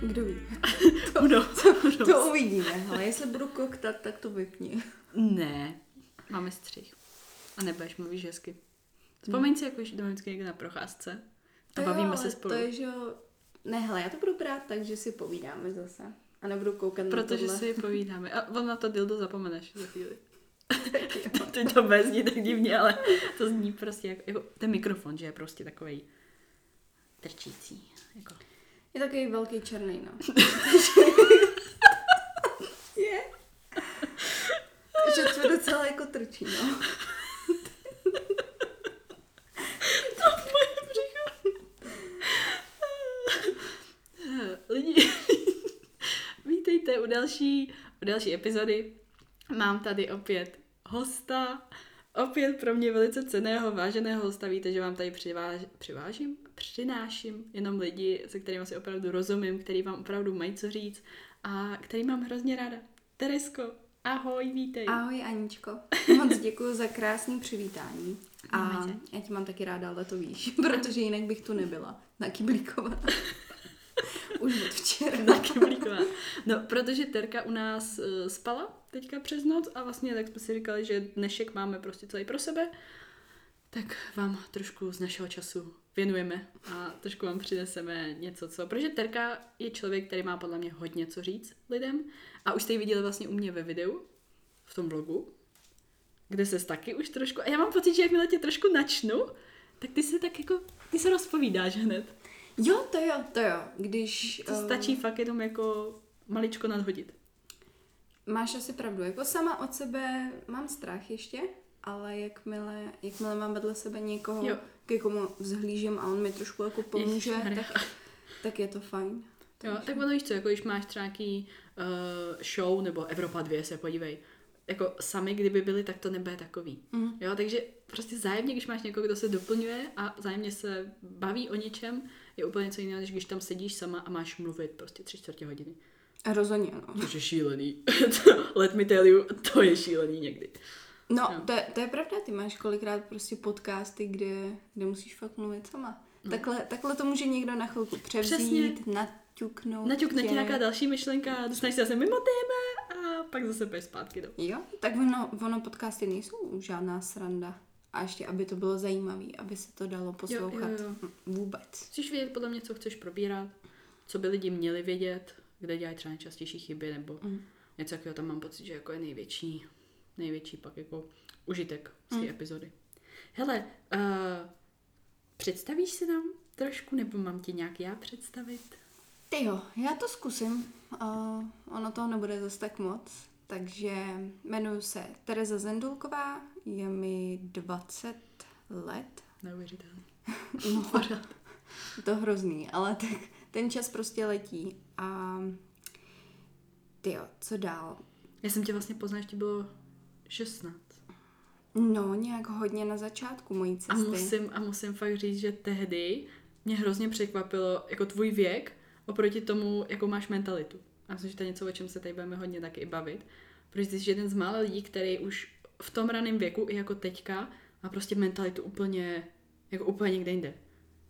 Kdo ví? Budou. To, to uvidíme, ale jestli budu koktat, tak to vypni. Ne, máme střih. A nebudeš mluvíš hezky. Vzpomeň si, jako, jdeme vždycky někde na procházce a To bavíme jo, se spolu. To je, že jo... Ne, hele, já to budu brát tak, že si povídáme zase. A nebudu koukat na Protože si povídáme. A on na to dildo zapomeneš za chvíli. Teď to bez zní tak divně, ale to zní prostě jako, jako ten mikrofon, že je prostě takový trčící. Jako. Je takový velký černý, no. je. že to docela jako trčí, no. Lidi, vítejte u další, u další epizody. Mám tady opět hosta, opět pro mě velice ceného, váženého hosta. Víte, že vám tady přiváž, přivážím, přináším jenom lidi, se kterými si opravdu rozumím, který vám opravdu mají co říct a který mám hrozně ráda. Teresko, ahoj, vítej. Ahoj Aničko, moc děkuji za krásný přivítání. A já tě mám taky ráda, ale to víš, protože jinak bych tu nebyla. Na Kyblíková. Už od včera. Taky blíková. No, protože Terka u nás uh, spala teďka přes noc a vlastně tak jsme si říkali, že dnešek máme prostě celý pro sebe, tak vám trošku z našeho času věnujeme a trošku vám přineseme něco, co... Protože Terka je člověk, který má podle mě hodně co říct lidem a už jste ji viděli vlastně u mě ve videu, v tom blogu, kde se taky už trošku... A já mám pocit, že jakmile tě trošku načnu, tak ty se tak jako... Ty se rozpovídáš hned. Jo, to jo, to jo. Když... To eh, stačí fakt jenom jako maličko nadhodit. Máš asi pravdu. Jako sama od sebe mám strach ještě, ale jakmile, jakmile mám vedle sebe někoho, Jo. ke komu vzhlížím a on mi trošku jako pomůže, tak, tak je to fajn. Jo, tak ono víš co, jako když máš třeba nějaký uh, show nebo Evropa 2, se podívej, jako sami kdyby byli, tak to nebude takový. Mhm. Jo, takže prostě zájemně, když máš někoho, kdo se doplňuje a zájemně se baví o něčem, je úplně něco jiného, než když tam sedíš sama a máš mluvit prostě tři čtvrtě hodiny. A rozhodně, no. Což je šílený. Let me tell you, to je šílený někdy. No, Jo. to, je, to je pravda, ty máš kolikrát prostě podcasty, kde, kde musíš fakt mluvit sama. Takhle, takhle to může někdo na chvilku převzít, Přesně. naťuknout. Naťukne tě. nějaká další myšlenka, dostaneš se zase mimo téma a pak zase půjdeš zpátky do. Jo, tak ono, ono podcasty nejsou žádná sranda. A ještě, aby to bylo zajímavé, aby se to dalo poslouchat jo, jo. vůbec. Chceš vědět podle mě, co chceš probírat, co by lidi měli vědět, kde dělají třeba nejčastější chyby, nebo Mm. něco takového tam mám pocit, že jako je největší, největší pak jako užitek z té Mm. epizody. Hele, uh, představíš se nám trošku, nebo mám ti nějak já představit? Ty jo, já to zkusím. Uh, ono toho nebude zase tak moc. Takže jmenuji se Tereza Zendulková, je mi 20 let. Neuvěřitelný. No, to hrozný, ale tak ten čas prostě letí. A ty jo, co dál? Já jsem tě vlastně poznala, ještě bylo 16. No, nějak hodně na začátku mojí A cesty. musím, a musím fakt říct, že tehdy mě hrozně překvapilo jako tvůj věk oproti tomu, jakou máš mentalitu. A myslím, že to je něco, o čem se tady budeme hodně taky bavit. Protože jsi jeden z mála lidí, který už v tom raném věku, i jako teďka, má prostě mentalitu úplně, jako úplně někde jinde.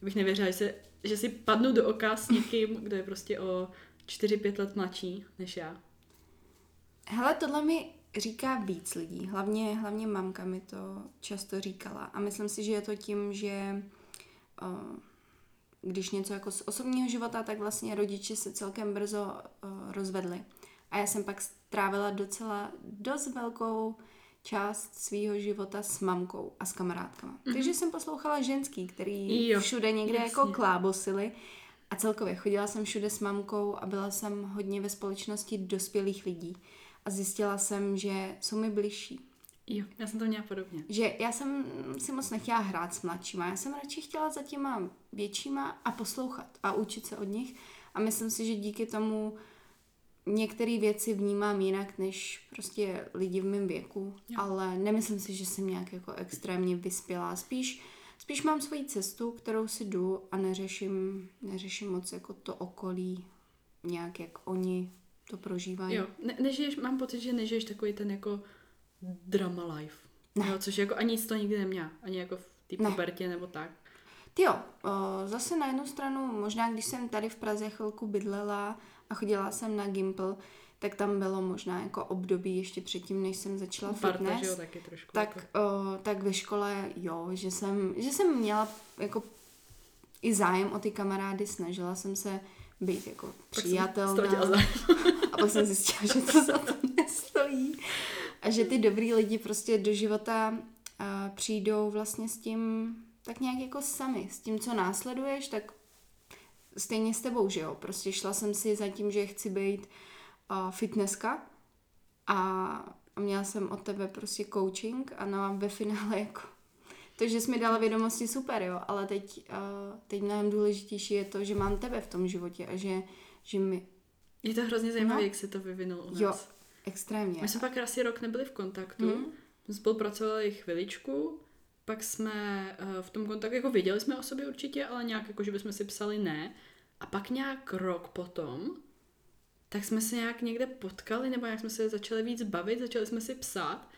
Bych nevěřila, že, se, že si padnu do oka s někým, kdo je prostě o 4-5 let mladší než já. Hele, tohle mi říká víc lidí. Hlavně, hlavně mamka mi to často říkala. A myslím si, že je to tím, že uh, když něco jako z osobního života, tak vlastně rodiče se celkem brzo uh, rozvedli. A já jsem pak strávila docela dost velkou část svého života s mamkou a s kamarádkama. Mm-hmm. Takže jsem poslouchala ženský, který Jo, všude někde jasně. jako klábosily. A celkově chodila jsem všude s mamkou a byla jsem hodně ve společnosti dospělých lidí. A zjistila jsem, že jsou mi bližší. Jo, já jsem to měla podobně. Že já jsem si moc nechtěla hrát s mladšíma. Já jsem radši chtěla za těma většíma a poslouchat a učit se od nich. A myslím si, že díky tomu některé věci vnímám jinak než prostě lidi v mém věku. Jo. Ale nemyslím si, že jsem nějak jako extrémně vyspělá. Spíš, spíš mám svoji cestu, kterou si jdu a neřeším, neřeším moc jako to okolí nějak, jak oni to prožívají. Jo, ne, nežiješ, mám pocit, že nežiješ takový ten jako drama life. Ne. Jo, což jako ani nic to nikdy neměla. Ani jako v té Ne. pubertě nebo tak. Jo, o, zase na jednu stranu, možná když jsem tady v Praze chvilku bydlela a chodila jsem na Gimple, tak tam bylo možná jako období ještě předtím, než jsem začala Parta, fitness. že jo, taky trošku. tak, jako. o, tak ve škole, jo, že jsem, že jsem měla jako i zájem o ty kamarády, snažila jsem se být jako Pak přijatelná. zájem. A pak jsem zjistila, že to za to nestojí. A že ty dobrý lidi prostě do života a, přijdou vlastně s tím tak nějak jako sami. S tím, co následuješ, tak stejně s tebou, že jo. Prostě šla jsem si za tím, že chci být a, fitnesska a měla jsem od tebe prostě coaching a no ve finále jako to, že jsi mi dala vědomosti, super, jo, ale teď, uh, teď mnohem důležitější je to, že mám tebe v tom životě a že, že mi, Je to hrozně zajímavé, No. jak se to vyvinulo u nás. jo, extrémně. My jsme pak asi rok nebyli v kontaktu. Mhm. Mm. Jsme spolupracovali chviličku, pak jsme uh, v tom kontaktu, jako věděli jsme o sobě určitě, ale nějak jako, že bychom si psali ne. A pak nějak rok potom, tak jsme se nějak někde potkali, nebo jak jsme se začali víc bavit, začali jsme si psát.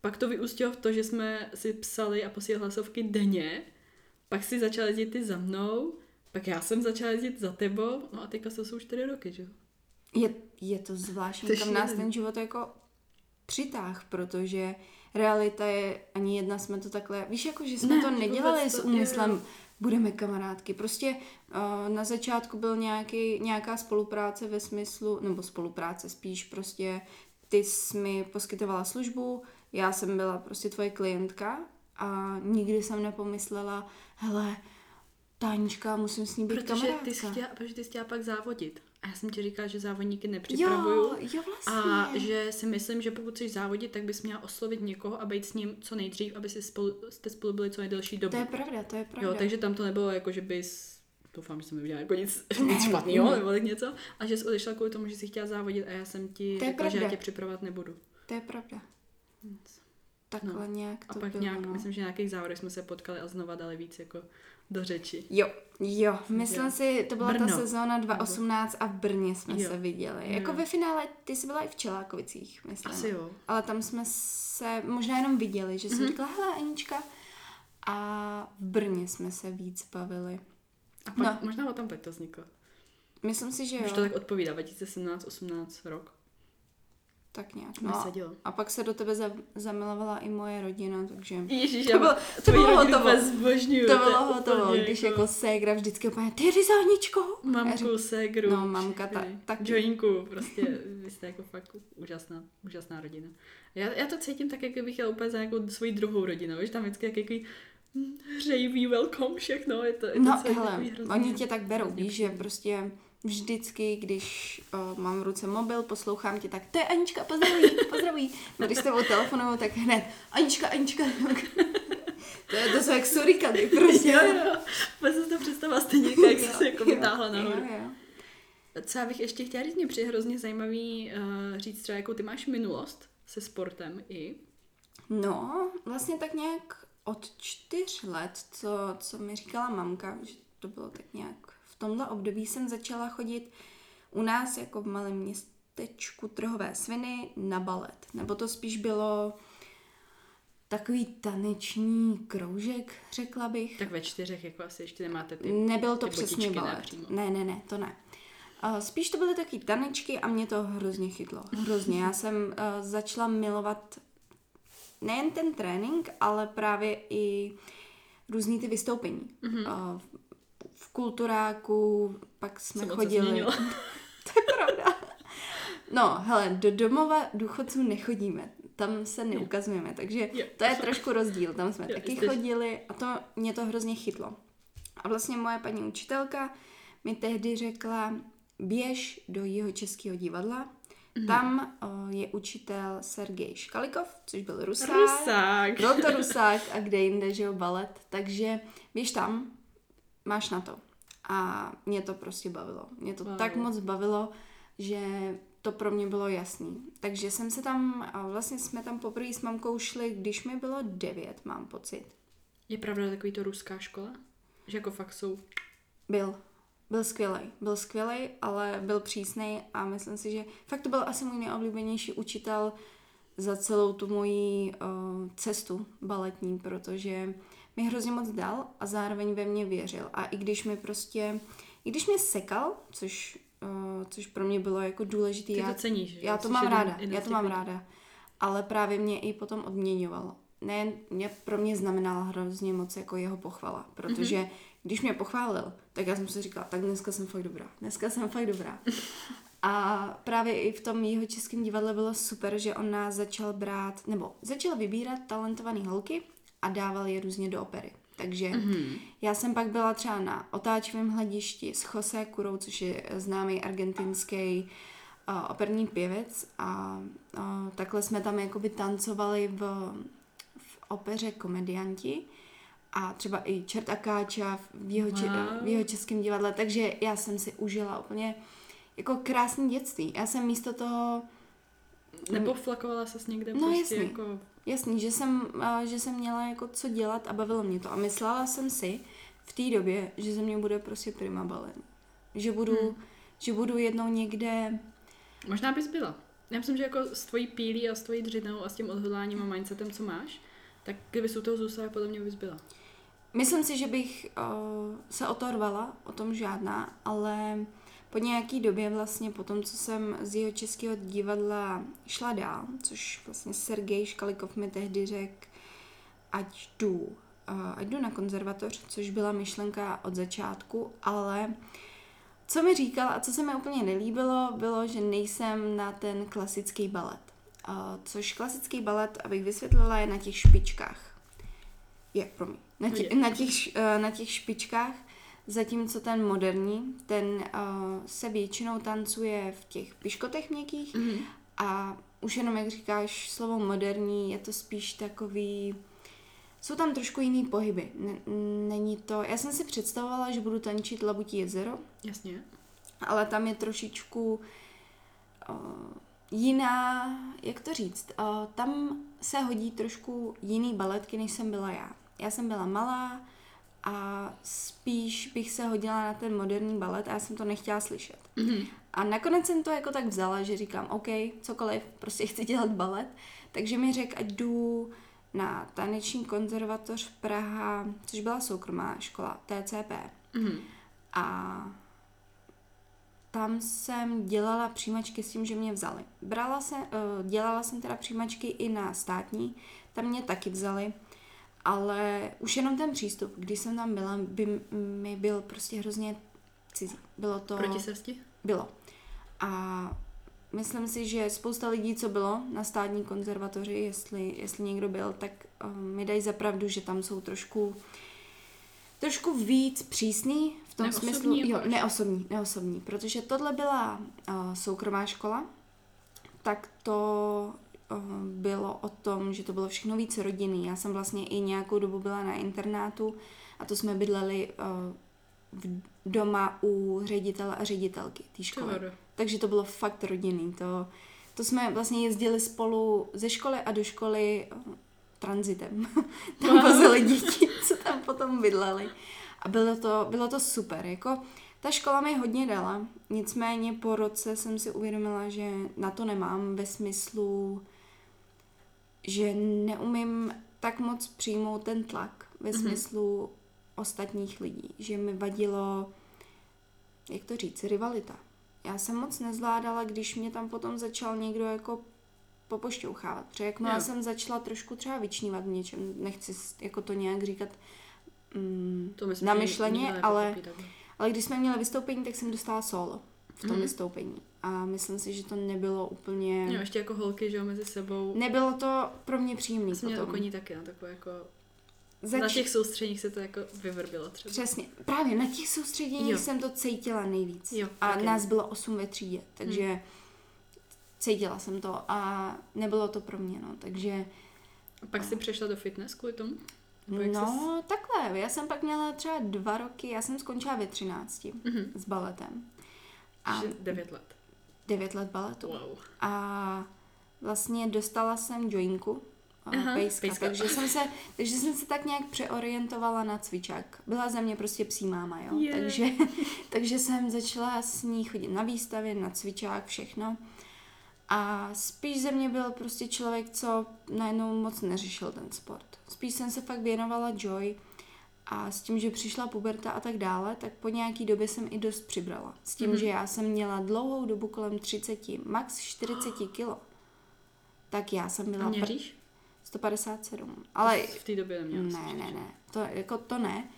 Pak to vyústilo v to, že jsme si psali a posílali hlasovky denně. Pak si začala jezdit ty za mnou, pak já jsem začala jezdit za tebou, no a teďka to jsou čtyři roky, že jo? Je, je to zvláštní, To je kam nás ten život jako přitáh, protože realita je, ani jedna jsme to takhle, víš, jako, že jsme Ne, to vůbec nedělali to- s úmyslem, jo. budeme kamarádky. Prostě uh, na začátku byl nějaký, nějaká spolupráce ve smyslu, nebo spolupráce spíš prostě, ty jsi mi poskytovala službu, já jsem byla prostě tvoje klientka a nikdy jsem nepomyslela, hele, Tánička, musím s ní být Protože kamarádka. ty, chtěla, protože ty jsi chtěla pak závodit. A já jsem ti říkala, že závodníky jo, nepřipravuju. jo, vlastně. A že si myslím, že pokud chceš závodit, tak bys měla oslovit někoho a být s ním co nejdřív, aby si spolu, jste spolu byli co nejdelší dobu. To je pravda, to je pravda. jo, takže tam to nebylo jako, že bys doufám, že jsem neudělala jako nic, nic špatného ne. nebo tak něco, a že jsi odešla kvůli tomu, že jsi chtěla závodit a já jsem ti řekla, že já pravda. tě připravovat nebudu. To je pravda. Takhle No. nějak A to pak bylo, nějak, no. myslím, že na nějakých závodech jsme se potkali a znova dali víc jako do řeči. Jo, jo, myslím Jo. si, to byla Brno. ta sezóna 2018 a v Brně jsme Jo. se viděli. Jo. Jako ve finále, ty jsi byla i v Čelákovicích, myslím. Asi jo. Ale tam jsme se možná jenom viděli, že jsem Mhm. říkala, hele Anička. A v Brně jsme se víc bavili. A pak, No. možná o tom pak to vzniklo. Myslím si, že jo. Už to tak odpovídá, 2017, 18 rok. Tak nějak. No. A pak se do tebe za, zamilovala i moje rodina, takže... Ježíš, To bylo- to bylo hotovo. úplně zbožňuju. To je bylo hotovo, když jako ségra vždycky úplně, ty? Já Mamku, ségru, No, mamka ta- taky. Joinku, prostě vy jste jako fakt úžasná, úžasná rodina. Já, já to cítím tak, jako bych jela úplně za nějakou svoji druhou rodinu, víš, tam vždycky jak jaký hm, hřejivý welcome všechno, je to, je to No hele, hrozně, oni tě tak berou, víš, že prostě vždycky, když o, mám v ruce mobil, poslouchám tě, tak to je Anička, pozdraví, pozdraví. No, když s tebou telefonuju, tak hned Anička, Anička. to, je, to jsou jak surikady, prostě. Jo, jo, vůbec jsem to představila stejně, jak jsi se jako vytáhla nahoru. Jo, jo. Co já bych ještě chtěla říct, mě přijde hrozně zajímavý uh, říct třeba, jakou ty máš minulost se sportem i. No, vlastně tak nějak od čtyř let, co, co mi říkala mamka, že to bylo tak nějak tomhle období jsem začala chodit u nás jako v malém městečku Trhové sviny na balet. Nebo to spíš bylo takový taneční kroužek, řekla bych. Tak ve čtyřech jako asi ještě nemáte ty. Nebyl to ty přesně balet. Ne, ne, ne, to ne. Uh, spíš to byly taky tanečky a mě to hrozně chytlo. Hrozně. Já jsem uh, začala milovat nejen ten trénink, ale právě i různý ty vystoupení. Mm-hmm. Uh, kulturáku, pak jsme se chodili. to je pravda. No, hele, do domova důchodců nechodíme. Tam se neukazujeme, takže to je trošku rozdíl. Tam jsme taky chodili a to mě to hrozně chytlo. A vlastně moje paní učitelka mi tehdy řekla, běž do jeho českého divadla, Mhm. tam o, je učitel Sergej Škalikov, což byl Rusák. Rusák. Byl to Rusák a kde jinde, že jo, balet. Takže běž tam, máš na to. A mě to prostě bavilo. Mě to Wow. tak moc bavilo, že to pro mě bylo jasný. Takže jsem se tam, a vlastně jsme tam poprvé s mamkou šli, když mi bylo devět, mám pocit. Je pravda takový to ruská škola? Že jako fakt jsou... Byl. Byl skvělý. Byl skvělý, ale byl přísný a myslím si, že fakt to byl asi můj nejoblíbenější učitel za celou tu moji uh, cestu baletní, protože mi hrozně moc dal a zároveň ve mně věřil. A i když mi prostě, i když mě sekal, což, uh, což pro mě bylo jako. Ty já, to ceníš, že? Já to mám ráda, já to mám ráda. Ale právě mě i potom odměňoval. Ne, mě, pro mě znamenala hrozně moc jako jeho pochvala, protože Mhm. mm-hmm. když mě pochválil, tak já jsem si říkala, tak dneska jsem fakt dobrá, dneska jsem fakt dobrá. A právě i v tom jeho českém divadle bylo super, že on nás začal brát, nebo začal vybírat talentované holky a dával je různě do opery. Takže mm-hmm. já jsem pak byla třeba na otáčivém hledišti s José Kurou, což je známý argentinský uh, operní pěvec a uh, takhle jsme tam jakoby tancovali v, v opeře Komedianti a třeba i Čert a Káča v jeho, Wow. v jeho českém divadle, takže já jsem si užila úplně jako krásný dětství. Já jsem místo toho Nepoflakovala ses někde No, prostě jasně. jako... Jasný, že jsem, a, že jsem měla jako co dělat a bavilo mě to. A myslela jsem si v té době, že ze mě bude prostě prima balen. Že budu, hmm. že budu jednou někde, Možná bys byla. Já myslím, že jako s tvojí pílí a s tvojí dřinou a s tím odhodláním a mindsetem, co máš, tak kdybys u toho zůstala, podle mě bys byla. myslím si, že bych uh, se o to rvala, o tom žádná, ale po nějaký době vlastně, po tom, co jsem z jeho českého divadla šla dál, což vlastně Sergej Škalikov mi tehdy řekl, ať jdu, uh, ať jdu na konzervatoř, což byla myšlenka od začátku, ale co mi říkal a co se mi úplně nelíbilo, bylo, že nejsem na ten klasický balet. Uh, což klasický balet, abych vysvětlila, je na těch špičkách. Je, promiň. Na, tě, Je. na, těch, eh, na těch špičkách, zatímco ten moderní, ten uh, se většinou tancuje v těch piškotech měkkých Mhm. a už jenom, jak říkáš, slovo moderní, je to spíš takový... Jsou tam trošku jiný pohyby. N- není to... Já jsem si představovala, že budu tančit Labutí jezero, Jasně. ale tam je trošičku uh, jiná, jak to říct, uh, tam se hodí trošku jiný baletky, než jsem byla já. Já jsem byla malá a spíš bych se hodila na ten moderní balet a já jsem to nechtěla slyšet. Mhm. A nakonec jsem to jako tak vzala, že říkám, OK, cokoliv, prostě chci dělat balet. Takže mi řekl, ať jdu na taneční konzervatoř Praha, což byla soukromá škola, TCP. Mhm. A tam jsem dělala přijímačky s tím, že mě vzali. Brala se, eh, dělala jsem teda přijímačky i na státní, tam mě taky vzali, ale už jenom ten přístup, když jsem tam byla, by mi byl prostě hrozně cizí. Bylo to... Proti srsti? Bylo. A myslím si, že spousta lidí, co bylo na státní konzervatoři, jestli, jestli někdo byl, tak uh, mi dají za pravdu, že tam jsou trošku trošku víc přísný v tom Neosobní smyslu, jo, až? neosobní, neosobní, protože tohle byla uh, soukromá škola, tak to bylo o tom, že to bylo všechno víc rodinný. Já jsem vlastně i nějakou dobu byla na internátu a to jsme bydleli uh, v, doma u ředitele a ředitelky té školy. Takže to bylo fakt rodinný. To, to jsme vlastně jezdili spolu ze školy a do školy eh, transitem. tam Wow. vozili děti, co tam potom bydleli. A bylo to, bylo to super. Jako, ta škola mi hodně dala, nicméně po roce jsem si uvědomila, že na to nemám ve smyslu, že neumím tak moc přijmout ten tlak ve Mhm. smyslu ostatních lidí, že mi vadilo, jak to říct, rivalita. Já jsem moc nezvládala, když mě tam potom začal někdo jako popošťouchávat. Protože jakmile Jo. jsem začala trošku třeba vyčnívat v něčem, nechci jako to nějak říkat mm, To myslím, na že myšleně, nikdo ale, ale když jsme měli vystoupení, tak jsem dostala solo v tom Mhm. vystoupení. A myslím si, že to nebylo úplně... Jo, ještě jako holky, že jo, mezi sebou. Nebylo to pro mě příjemný jsem měla koní taky, no, takové jako... Zač- Na těch soustředních se to jako vyvrbilo třeba. Přesně. Právě na těch soustředěních Jo. jsem to cítila nejvíc. Jo, a taky. nás bylo 8 ve třídě, takže cítila jsem to a nebylo to pro mě, no. Takže, A pak si přešla do fitness kvůli tomu? No takhle, já jsem pak měla třeba dva roky, já jsem skončila ve 13 Mhm. s baletem. A 9 let. 9 let baletu. Wow. A vlastně dostala jsem joinku, Aha, Aha, pejska, pejska. takže jsem, se, takže jsem se tak nějak přeorientovala na cvičák. Byla ze mě prostě psí máma, jo? Je. Takže, takže jsem začala s ní chodit na výstavy, na cvičák, všechno. A spíš ze mě byl prostě člověk, co najednou moc neřešil ten sport. Spíš jsem se fakt věnovala Joy A s tím, že přišla puberta a tak dále, tak po nějaký době jsem i dost přibrala. S tím, Mhm. že já jsem měla dlouhou dobu kolem 30, max 40 kilo. Tak já jsem A byla pr- měříš? 157. Ale v té době neměla. ne, ne, ne, to, jako to ne.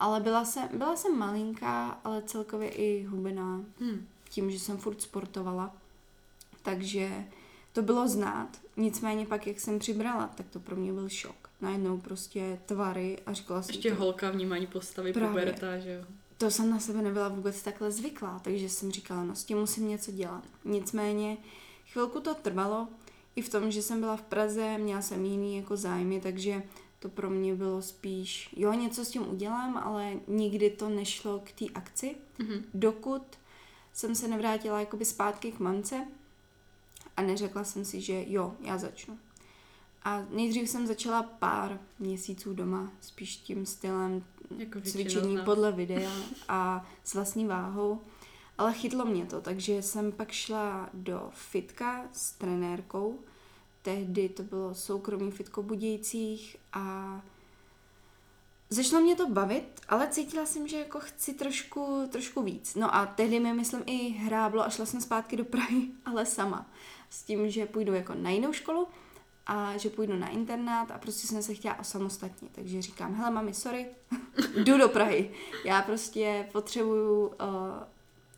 Ale byla jsem, byla jsem malinká, ale celkově i hubená Hmm. tím, že jsem furt sportovala. Takže to bylo znát. Nicméně pak, jak jsem přibrala, tak to pro mě byl šok. Najednou prostě tvary a říkala jsem Ještě to, holka vnímání postavy, Právě. puberta, že jo. to jsem na sebe nebyla vůbec takhle zvyklá, takže jsem říkala, no s tím musím něco dělat. Nicméně chvilku to trvalo, i v tom, že jsem byla v Praze, měla jsem jiný jako zájmy, takže to pro mě bylo spíš, jo, něco s tím udělám, ale nikdy to nešlo k té akci, Mhm. dokud jsem se nevrátila jakoby zpátky k mamce a neřekla jsem si, že jo, já začnu. A nejdřív jsem začala pár měsíců doma, spíš tím stylem Jako cvičení podle videa a s vlastní váhou. Ale chytlo mě to, takže jsem pak šla do fitka s trenérkou. Tehdy to bylo soukromý fitko Budějcích a začalo mě to bavit, ale cítila jsem, že jako chci trošku, trošku víc. No a tehdy mi, myslím, i hráblo a šla jsem zpátky do Prahy, ale sama. S tím, že půjdu jako na jinou školu a že půjdu na internát a prostě jsem se chtěla osamostatnit. Takže říkám, hele mami, sorry, jdu do Prahy. Já prostě potřebuju, uh,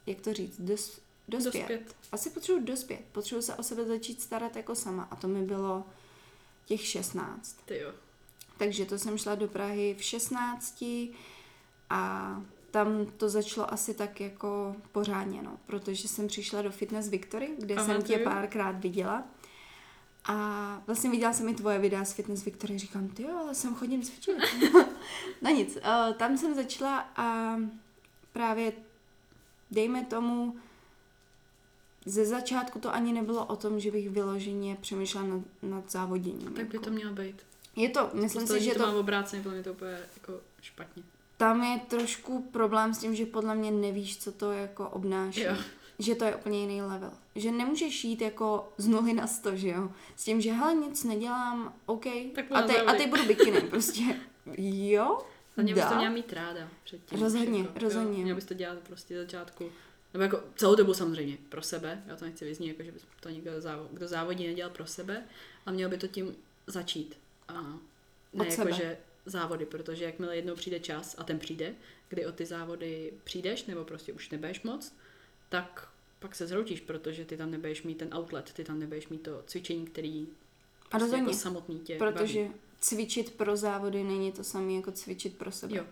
jak to říct, dos, dospět. Dospět. Asi potřebuji dospět. Potřebuji se o sebe začít starat jako sama. A to mi bylo těch 16. Ty jo. Takže to jsem šla do Prahy v 16 a tam to začalo asi tak jako pořádně, no, protože jsem přišla do Fitness Victory, kde Aha, jsem tě párkrát viděla. A vlastně viděla jsem i tvoje videa z Fitness Victory, říkám, ty jo, ale sem chodím cvičit. no nic, uh, tam jsem začala a právě dejme tomu, ze začátku to ani nebylo o tom, že bych vyloženě přemýšlela nad, nad závoděním. Tak by jako. to mělo být. Je to, myslím si, že to, to má obráceně, podle mě to úplně jako špatně. tam je trošku problém s tím, že podle mě nevíš, co to jako obnáší. Jo. Že to je úplně jiný level. Že nemůžeš jít jako z nuly na sto, že jo? S tím, že hele, nic nedělám, OK. Tak a, teď, a teď budu bikiny, prostě. Jo? Mě bys to měla mít ráda předtím. Rozhodně, jako, rozhodně. Jo, měla bys to dělat prostě začátku. Nebo jako celou dobu samozřejmě pro sebe. Já to nechci vyznít, jako že by to někdo, kdo závodí, nedělal pro sebe. A měl by to tím začít. A ne Od jako, sebe. že závody, protože jakmile jednou přijde čas a ten přijde, kdy o ty závody přijdeš, nebo prostě už nebudeš moc, tak pak se zhroutíš, protože ty tam nebudeš mít ten outlet, ty tam nebudeš mít to cvičení, který A prostě jako samotný tě Protože baví. cvičit pro závody není to samé jako cvičit pro sebe. Jo.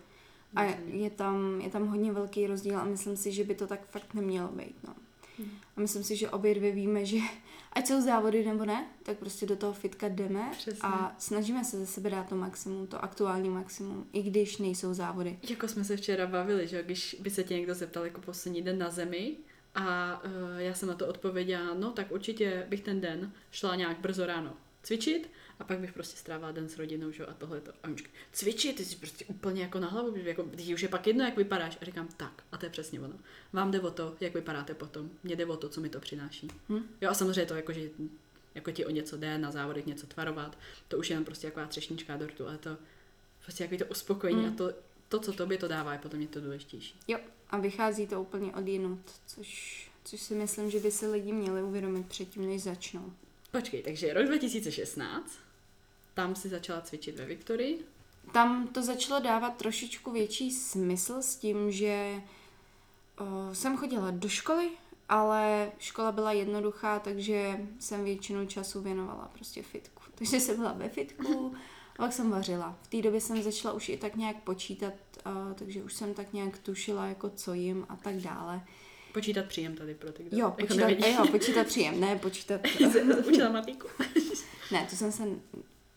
A je tam, je tam hodně velký rozdíl a myslím si, že by to tak fakt nemělo být. No. Mhm. A myslím si, že obě dvě víme, že ať jsou závody nebo ne, tak prostě do toho fitka jdeme Přesně. a snažíme se ze sebe dát to maximum, to aktuální maximum, i když nejsou závody. Jako jsme se včera bavili, že když by se tě někdo zeptal jako poslední den na zemi a uh, já jsem na to odpověděla, no tak určitě bych ten den šla nějak brzo ráno cvičit a pak bych prostě strávila den s rodinou, že a tohle to. A říká, cvičit, ty jsi prostě úplně jako na hlavu, jako, ty už je pak jedno, jak vypadáš. A říkám, tak, a to je přesně ono. Vám jde o to, jak vypadáte potom, mně jde o to, co mi to přináší. Hm? Jo a samozřejmě to jako, že jako ti o něco jde, na závodech něco tvarovat, to už je jen prostě taková třešnička dortu, ale to prostě jako to uspokojení Hm. a to, to, co tobě to dává, je potom je to důležitější. Jo, a vychází to úplně od jinut, což, což si myslím, že by si lidi měli uvědomit předtím, než začnou. Počkej, takže rok 2016, tam si začala cvičit ve Viktorii. Tam to začalo dávat trošičku větší smysl s tím, že o, jsem chodila do školy, ale škola byla jednoduchá, takže jsem většinu času věnovala prostě fitku. Takže jsem byla ve fitku, a pak jsem vařila. V té době jsem začala už i tak nějak počítat, o, takže už jsem tak nějak tušila, jako co jim a tak dále. Počítat příjem tady pro ty, kdo Jo, jako počítat, nevidí. jo, počítat příjem, ne počítat. Učila matiku. Ne, to jsem se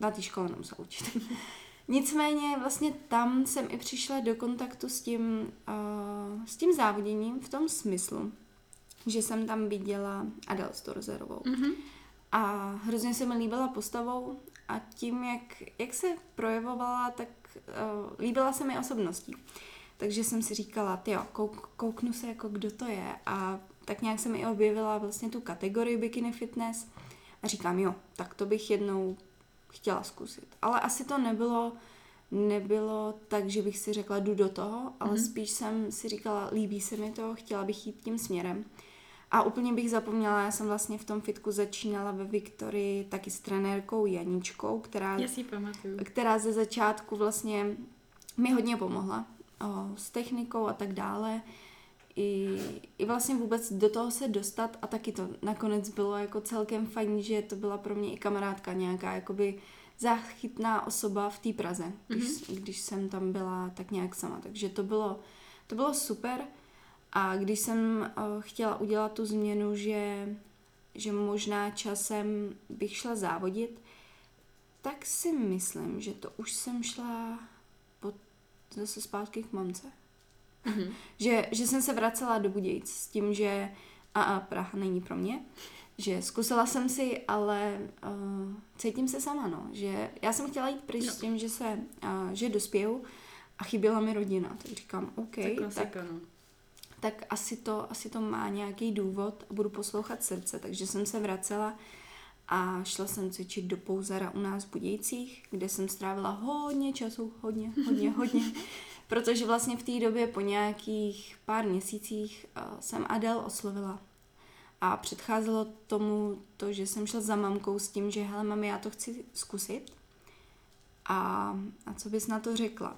na té škole nemusela učit. Nicméně vlastně tam jsem i přišla do kontaktu s tím, uh, s tím závoděním v tom smyslu, že jsem tam viděla Adele Storzerovou. Mhm. A hrozně se mi líbila postavou a tím, jak, jak se projevovala, tak uh, líbila se mi osobností. Takže jsem si říkala, ty jo, kouk, kouknu se, jako kdo to je. A tak nějak jsem i objevila vlastně tu kategorii bikini fitness a říkám, jo, tak to bych jednou chtěla zkusit. Ale asi to nebylo nebylo tak, že bych si řekla, jdu do toho, ale Mhm. mm-hmm. spíš jsem si říkala, líbí se mi to, chtěla bych jít tím směrem. A úplně bych zapomněla, já jsem vlastně v tom fitku začínala ve Viktorii taky s trenérkou Janičkou, která, Já si pamatuju. která ze začátku vlastně mi hodně pomohla o, s technikou a tak dále. I, I vlastně vůbec do toho se dostat a taky to nakonec bylo jako celkem fajn, že to byla pro mě i kamarádka nějaká jakoby záchytná osoba v té Praze, když, mm-hmm. když jsem tam byla tak nějak sama. Takže to bylo, to bylo super. A když jsem uh, chtěla udělat tu změnu, že, že možná časem bych šla závodit, tak si myslím, že to už jsem šla pod, zase zpátky k mamce. Mhm. Že, že jsem se vracela do Budějic s tím, že a, a Praha není pro mě, že zkusila jsem si, ale uh, cítím se sama, no, že já jsem chtěla jít pryč Jo. s tím, že se, uh, že dospěju a chyběla mi rodina, tak říkám, OK, tak, klasika, no. tak asi to, asi to má nějaký důvod a budu poslouchat srdce, takže jsem se vracela a šla jsem cvičit do Pouzara u nás v Budějcích, kde jsem strávila hodně času, hodně, hodně, hodně, protože vlastně v té době po nějakých pár měsících uh, jsem Adel oslovila a předcházelo tomu to, že jsem šla za mamkou s tím, že hele mami, já to chci zkusit a, a co bys na to řekla?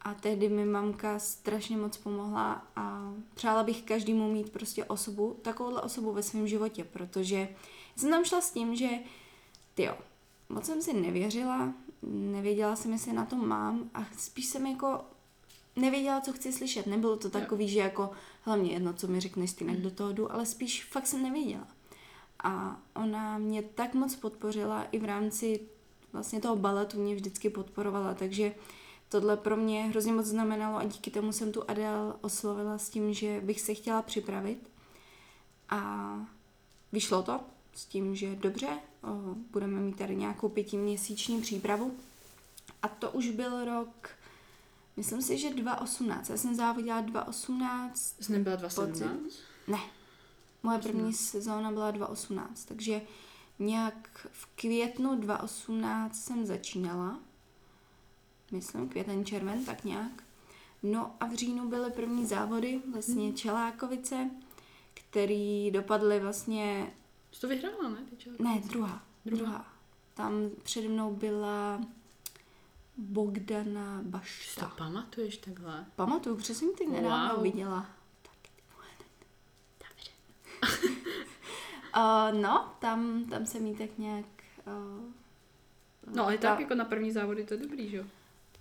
A tehdy mi mamka strašně moc pomohla a přála bych každému mít prostě osobu, takovouhle osobu ve svém životě, protože jsem tam šla s tím, že ty jo, moc jsem si nevěřila, nevěděla jsem, jestli na to mám a spíš jsem jako nevěděla, co chci slyšet. Nebylo to takový, že jako hlavně jedno, co mi řekneš, stejně do toho jdu, ale spíš fakt jsem nevěděla. A ona mě tak moc podpořila i v rámci vlastně toho baletu mě vždycky podporovala, takže tohle pro mě hrozně moc znamenalo a díky tomu jsem tu Adel oslovila s tím, že bych se chtěla připravit a vyšlo to s tím, že dobře, o, budeme mít tady nějakou pětiměsíční přípravu a to už byl rok, myslím si, že 2018, já jsem závodila 2018, Jsi nebyla 2017? ne, moje první sezóna byla 2018, takže nějak v květnu 2018 jsem začínala, myslím květen, červen, tak nějak. No a v říjnu byly první závody, vlastně Čelákovice, který dopadly vlastně, Jsi to vyhrála, ne? Ty ne, druhá, Druhá. druhá. Tam přede mnou byla Bogdana Ty to Bašta. pamatuješ takhle? Pamatuju, přesně ty nedávno Wow. viděla. Dobře. Uh, no, tam, tam jsem jí tak nějak... Uh, No ale tak jako na první závody to je dobrý, že jo?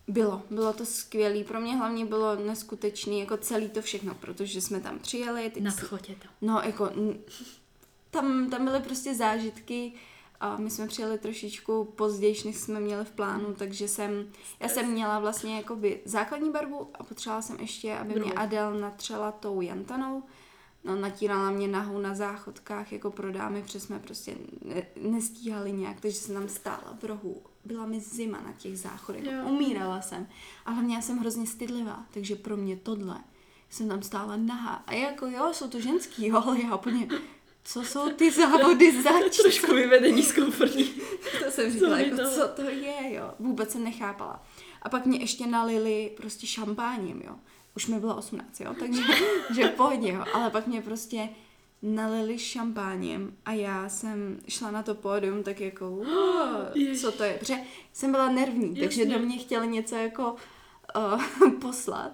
Bylo, bylo to skvělé. Pro mě hlavně bylo neskutečný jako celý to všechno, protože jsme tam přijeli. Teď si, Nadchotě to. no, jako, tam, tam byly prostě zážitky a my jsme přijeli trošičku později, než jsme měli v plánu, takže jsem, já jsem měla vlastně jakoby základní barvu a potřebovala jsem ještě, aby mě. Adel natřela tou jantanou. No, natírala mě nahou na záchodkách jako pro dámy, protože jsme prostě ne, nestíhali nějak, takže jsem tam stála v rohu. Byla mi zima na těch záchodech, Jo. umírala jsem. A hlavně já jsem hrozně stydlivá, takže pro mě tohle jsem tam stála nahá. A jako jo, jsou to ženský, jo, ale já úplně, co jsou ty závody zač? Trošku vyvedení z komfortní. To jsem říkala, mi jako, to? co to je, jo. Vůbec jsem nechápala. A pak mě ještě nalili prostě šampáním, jo. Už mi bylo 18, jo, takže že v pohodě, jo. Ale pak mě prostě nalili šampáněm a já jsem šla na to pódium tak jako, co to je, protože jsem byla nervní, takže Jasně. do mě chtěli něco jako uh, poslat.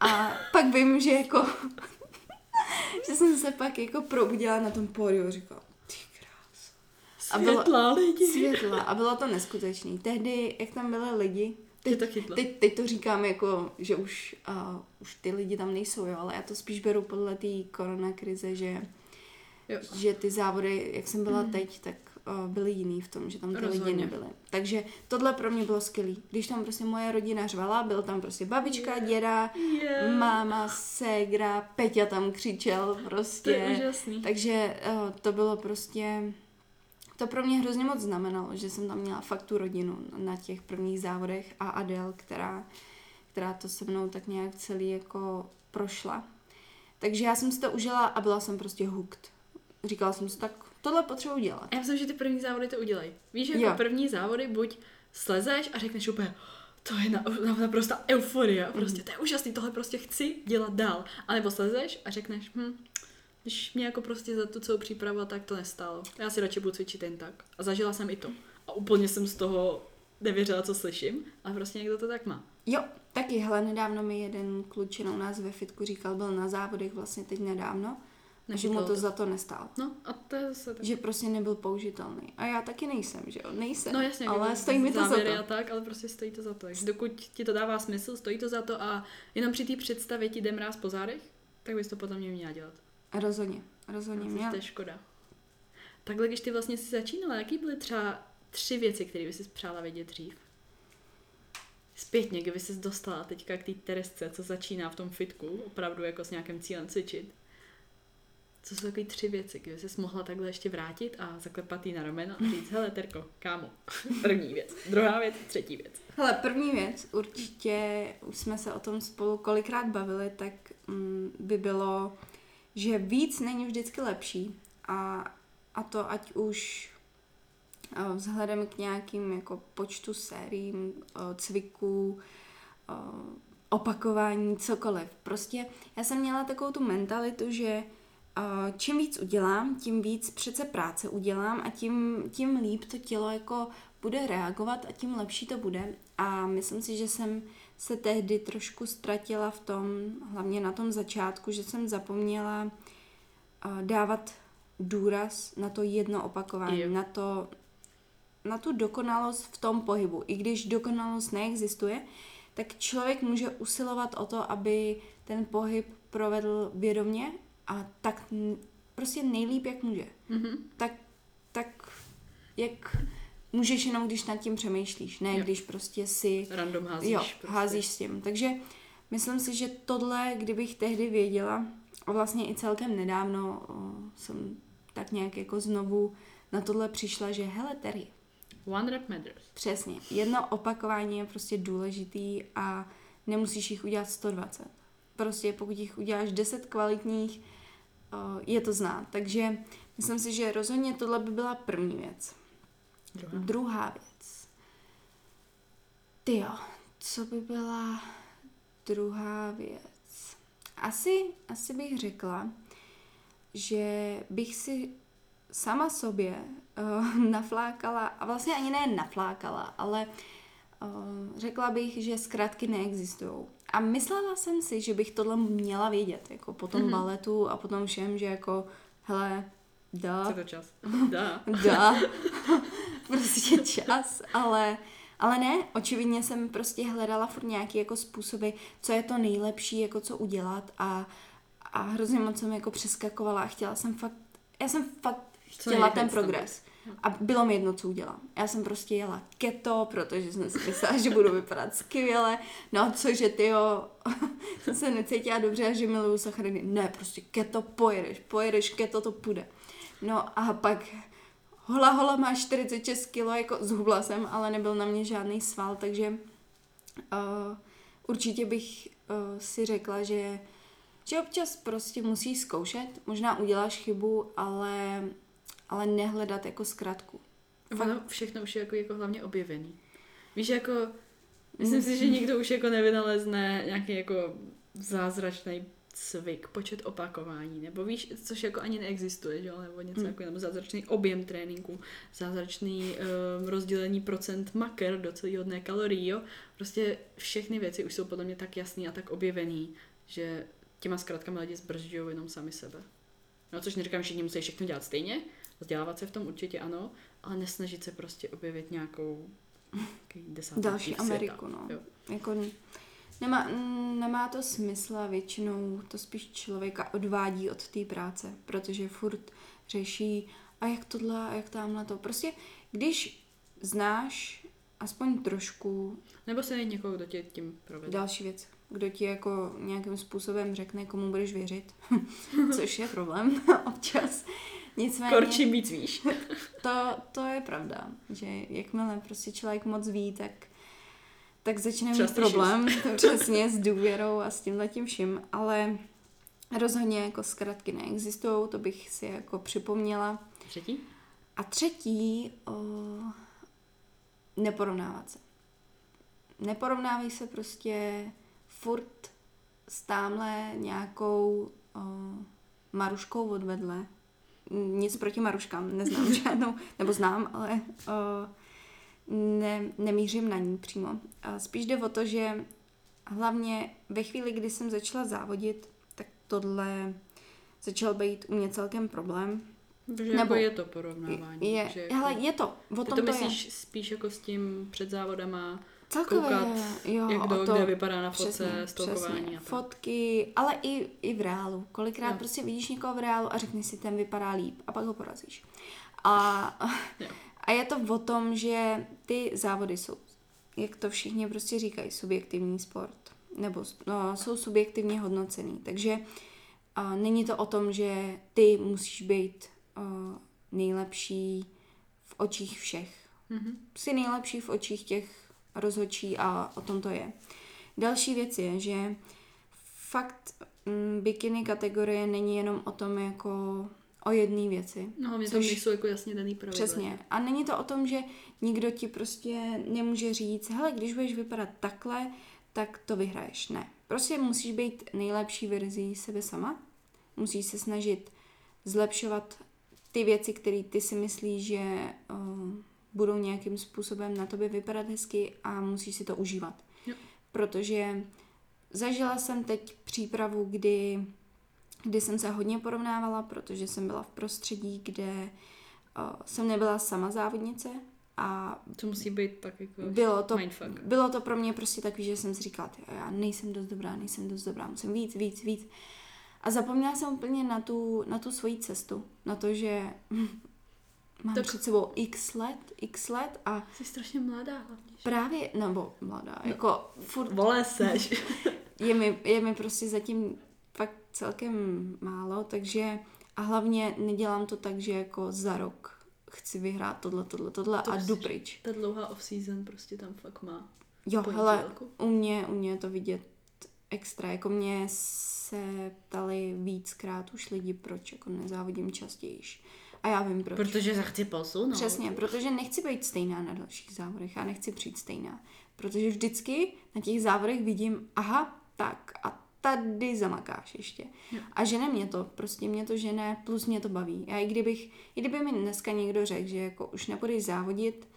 A pak vím, že jako, že jsem se pak jako probudila na tom pódiu a říkala, ty krás. A bylo- Světlá lidi. Světla a bylo to neskutečný. Tehdy, jak tam byly lidi, teď, to teď, teď to říkám jako, že už, uh, už ty lidi tam nejsou, jo, ale já to spíš beru podle té koronakrize, že, Jo. že ty závody, jak jsem byla teď, tak byly jiný v tom, že tam ty lidi Rozhodně. nebyly. Takže tohle pro mě bylo skvělý. Když tam prostě moje rodina řvala, byl tam prostě babička, děda, Je. máma, ségra, Peťa tam křičel To prostě. je úžasný. Takže uh, to bylo prostě, to pro mě hrozně moc znamenalo, že jsem tam měla fakt tu rodinu na těch prvních závodech a Adel, která, která to se mnou tak nějak celý jako prošla. Takže já jsem si to užila a byla jsem prostě hooked. Říkala jsem si, tak tohle potřebuji dělat. Já myslím, že ty první závody to udělají. Víš, jako Jo. první závody buď slezeš a řekneš úplně, to je na, na, euforie, prostě to je úžasný, tohle prostě chci dělat dál. A nebo slezeš a řekneš, hm, když mě jako prostě za tu celou přípravu tak to nestálo. Já si radši budu cvičit jen tak. A zažila jsem i to. A úplně jsem z toho nevěřila, co slyším, a prostě někdo to tak má. Jo, taky, hele, nedávno mi jeden klučina u nás ve fitku říkal, byl na závodech vlastně teď nedávno, že mu to, to za to nestálo. No a to je zase tak. Že prostě nebyl použitelný. A já taky nejsem, že jo? Nejsem. No jasně, ale stojí mi to za to. a tak, ale prostě stojí to za to. Dokud ti to dává smysl, stojí to za to a jenom při té představě ti jde mráz po zádech, tak bys to podle mě měla dělat. Rozhodně, rozhodně měla. To je škoda. Takhle, když ty vlastně si začínala, jaký byly třeba tři věci, které bys si přála vědět dřív? Zpětně, kdyby jsi dostala teďka k té Teresce, co začíná v tom fitku, opravdu jako s nějakým cílem cvičit, co jsou takové tři věci, kdyby jsi mohla takhle ještě vrátit a zaklepat jí na rameno a říct, hele Terko, kámo, první věc, druhá věc, třetí věc. Hele, první věc, určitě už jsme se o tom spolu kolikrát bavili, tak mm, by bylo, že víc není vždycky lepší a, a to ať už vzhledem k nějakým jako počtu sériím, cviků, opakování, cokoliv. Prostě já jsem měla takovou tu mentalitu, že čím víc udělám, tím víc přece práce udělám a tím, tím líp to tělo jako bude reagovat a tím lepší to bude. A myslím si, že jsem se tehdy trošku ztratila v tom, hlavně na tom začátku, že jsem zapomněla dávat důraz na to jedno opakování, na to, na tu dokonalost v tom pohybu. I když dokonalost neexistuje, tak člověk může usilovat o to, aby ten pohyb provedl vědomě a tak prostě nejlíp, jak může. Mm-hmm. Tak, tak jak můžeš jenom, když nad tím přemýšlíš, ne jo. když prostě si... Random házíš. Jo, prostě. házíš s tím. Takže myslím si, že tohle, kdybych tehdy věděla, a vlastně i celkem nedávno o, jsem tak nějak jako znovu na tohle přišla, že hele Terry, One rep matters. Přesně. Jedno opakování je prostě důležitý a nemusíš jich udělat 120. Prostě pokud jich uděláš 10 kvalitních, je to znát. Takže myslím si, že rozhodně tohle by byla první věc. Druhá, Druhá věc. Ty jo, co by byla druhá věc? Asi, asi bych řekla, že bych si sama sobě uh, naflákala, a vlastně ani ne naflákala, ale uh, řekla bych, že zkrátky neexistují. A myslela jsem si, že bych tohle měla vědět, jako po tom mm-hmm. baletu a po tom všem, že jako, hele, da. Co to čas? Da. da. prostě čas, ale, ale ne, očividně jsem prostě hledala furt nějaký jako způsoby, co je to nejlepší, jako co udělat a, a hrozně moc jsem jako přeskakovala a chtěla jsem fakt, já jsem fakt chtěla ten progres. A bylo mi jedno, co udělám. Já jsem prostě jela keto, protože jsem si myslela, že budu vypadat skvěle. No cože ty jo, jsem se necítila dobře a že miluju sacharidy. Ne, prostě keto pojedeš, pojedeš, keto to půjde. No a pak hola hola má 46 kilo, jako zhubla jsem, ale nebyl na mě žádný sval, takže uh, určitě bych uh, si řekla, že že občas prostě musíš zkoušet, možná uděláš chybu, ale ale nehledat jako zkratku. Ono všechno už je jako, jako hlavně objevený. Víš, jako, myslím si, že nikdo už jako nevynalezne nějaký jako zázračný cvik, počet opakování, nebo víš, což jako ani neexistuje, že? nebo něco hmm. jako nebo zázračný objem tréninku, zázračný um, rozdělení procent maker do celého dne kalorií, jo. Prostě všechny věci už jsou podle mě tak jasný a tak objevený, že těma zkratkami lidi zbržďují jenom sami sebe. No, což neříkám, že všichni musí všechno dělat stejně, Vzdělávat se v tom určitě ano, ale nesnažit se prostě objevit nějakou desátou Další Ameriku, no. Jo. Jako, nemá, nemá to smysl a většinou to spíš člověka odvádí od té práce, protože furt řeší a jak tohle a jak tamhle to. Prostě když znáš aspoň trošku... Nebo se někoho, kdo tě tím provede. Další věc. Kdo ti jako nějakým způsobem řekne, komu budeš věřit. Což je problém občas. Nicméně, Korčím víc víš. to, to je pravda, že jakmile prostě člověk moc ví, tak, tak začne mít problém přesně s důvěrou a s tím letím vším, ale rozhodně jako zkratky neexistují, to bych si jako připomněla. Třetí? A třetí, o, neporovnávat se. neporovnávej se prostě furt s tamhle nějakou uh, Maruškou odvedle. Nic proti Maruškám, neznám žádnou, nebo znám, ale uh, ne, nemířím na ní přímo. Uh, spíš jde o to, že hlavně ve chvíli, kdy jsem začala závodit, tak tohle začal být u mě celkem problém. Takže Nebo jako je to porovnávání. Je, že jako, hele, je to. O tom to myslíš to je. spíš jako s tím před závodama Celkově, koukat, jo, jak to, to, kde vypadá na fotce, přesně, stolkování. Přesně. Fotky, ale i, i v reálu. Kolikrát jo. prostě vidíš někoho v reálu a řekneš si, ten vypadá líp a pak ho porazíš. A, a je to o tom, že ty závody jsou, jak to všichni prostě říkají, subjektivní sport. Nebo no, jsou subjektivně hodnocený. Takže a není to o tom, že ty musíš být uh, nejlepší v očích všech. Mm-hmm. Jsi nejlepší v očích těch rozhodčí a o tom to je. Další věc je, že fakt mm, bikini kategorie není jenom o tom jako o jedné věci. No, mě to nejsou jako jasně daný pravidla. Přesně. A není to o tom, že nikdo ti prostě nemůže říct, hele, když budeš vypadat takhle, tak to vyhraješ. Ne. Prostě musíš být nejlepší verzí sebe sama. Musíš se snažit zlepšovat ty věci, které ty si myslíš, že uh, budou nějakým způsobem na tobě vypadat hezky a musíš si to užívat. Jo. Protože zažila jsem teď přípravu, kdy, kdy jsem se hodně porovnávala, protože jsem byla v prostředí, kde uh, jsem nebyla sama závodnice a to musí být pak jako bylo to, mindfuck. bylo to pro mě prostě takový, že jsem si říkala, já nejsem dost dobrá, nejsem dost dobrá, musím víc, víc, víc. A zapomněla jsem úplně na tu, na tu svoji cestu, na to, že mám tak... před sebou x let, x let a... Jsi strašně mladá hlavně. Že? Právě, nebo mladá, no, jako furt... Vole seš. je, mi, je mi prostě zatím fakt celkem málo, takže a hlavně nedělám to tak, že jako za rok chci vyhrát tohle, tohle, tohle to a jdu pryč. Ta dlouhá off-season prostě tam fakt má Jo, hele, u mě, u mě je to vidět extra, jako mě se ptali víckrát už lidi, proč jako nezávodím častějiš. A já vím proč. Protože se chci posunout. Přesně, protože nechci být stejná na dalších závodech. Já nechci přijít stejná. Protože vždycky na těch závodech vidím, aha, tak a tady zamakáš ještě. A žene mě to, prostě mě to žene, plus mě to baví. A i kdybych, i kdyby mi dneska někdo řekl, že jako už nebudeš závodit,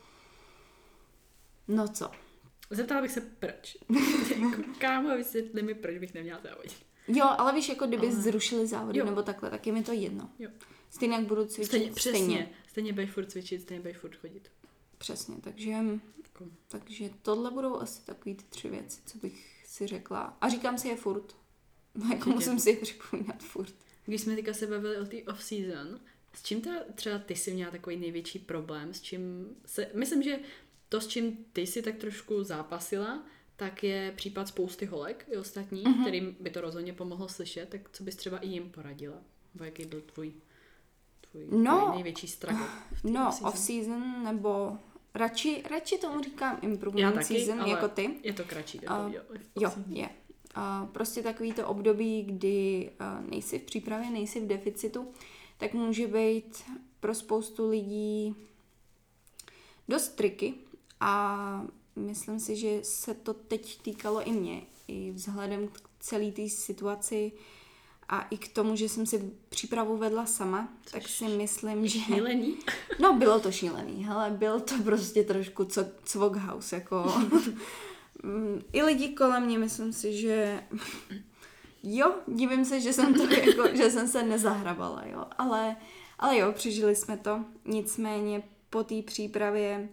no co? Zeptala bych se proč. Kámo, vysvětli mi, proč bych neměla závodit. Jo, ale víš, jako kdyby ale... zrušili závody jo. nebo takhle, tak je mi to jedno. Jo. Stejně jak budu cvičit. Stejně, přesně. Stejně, stejně budeš furt cvičit, stejně budeš furt chodit. Přesně, takže, jako. takže tohle budou asi takové ty tři věci, co bych si řekla. A říkám si je furt. No, jako Určitě. musím si je připomínat furt. Když jsme teďka se bavili o té off-season, s čím ta, třeba ty jsi měla takový největší problém, s čím se, myslím, že to, s čím ty si tak trošku zápasila, tak je případ spousty holek i ostatních, mm-hmm. kterým by to rozhodně pomohlo slyšet, tak co bys třeba i jim poradila? Nebo jaký byl tvůj tvůj, no, tvůj největší struggle? No, off-season? off-season nebo radši, radši tomu říkám improvement taky, season jako ty. je to kratší uh, jo. je. Uh, prostě takový to období, kdy uh, nejsi v přípravě, nejsi v deficitu, tak může být pro spoustu lidí dost triky a myslím si, že se to teď týkalo i mě, i vzhledem k celé té situaci, a i k tomu, že jsem si přípravu vedla sama, Což tak si myslím, že... Šílený? No, bylo to šílený, hele, byl to prostě trošku co, cvok house, jako... I lidi kolem mě, myslím si, že... Jo, divím se, že jsem to jako, že jsem se nezahrabala, jo, ale, ale jo, přežili jsme to, nicméně po té přípravě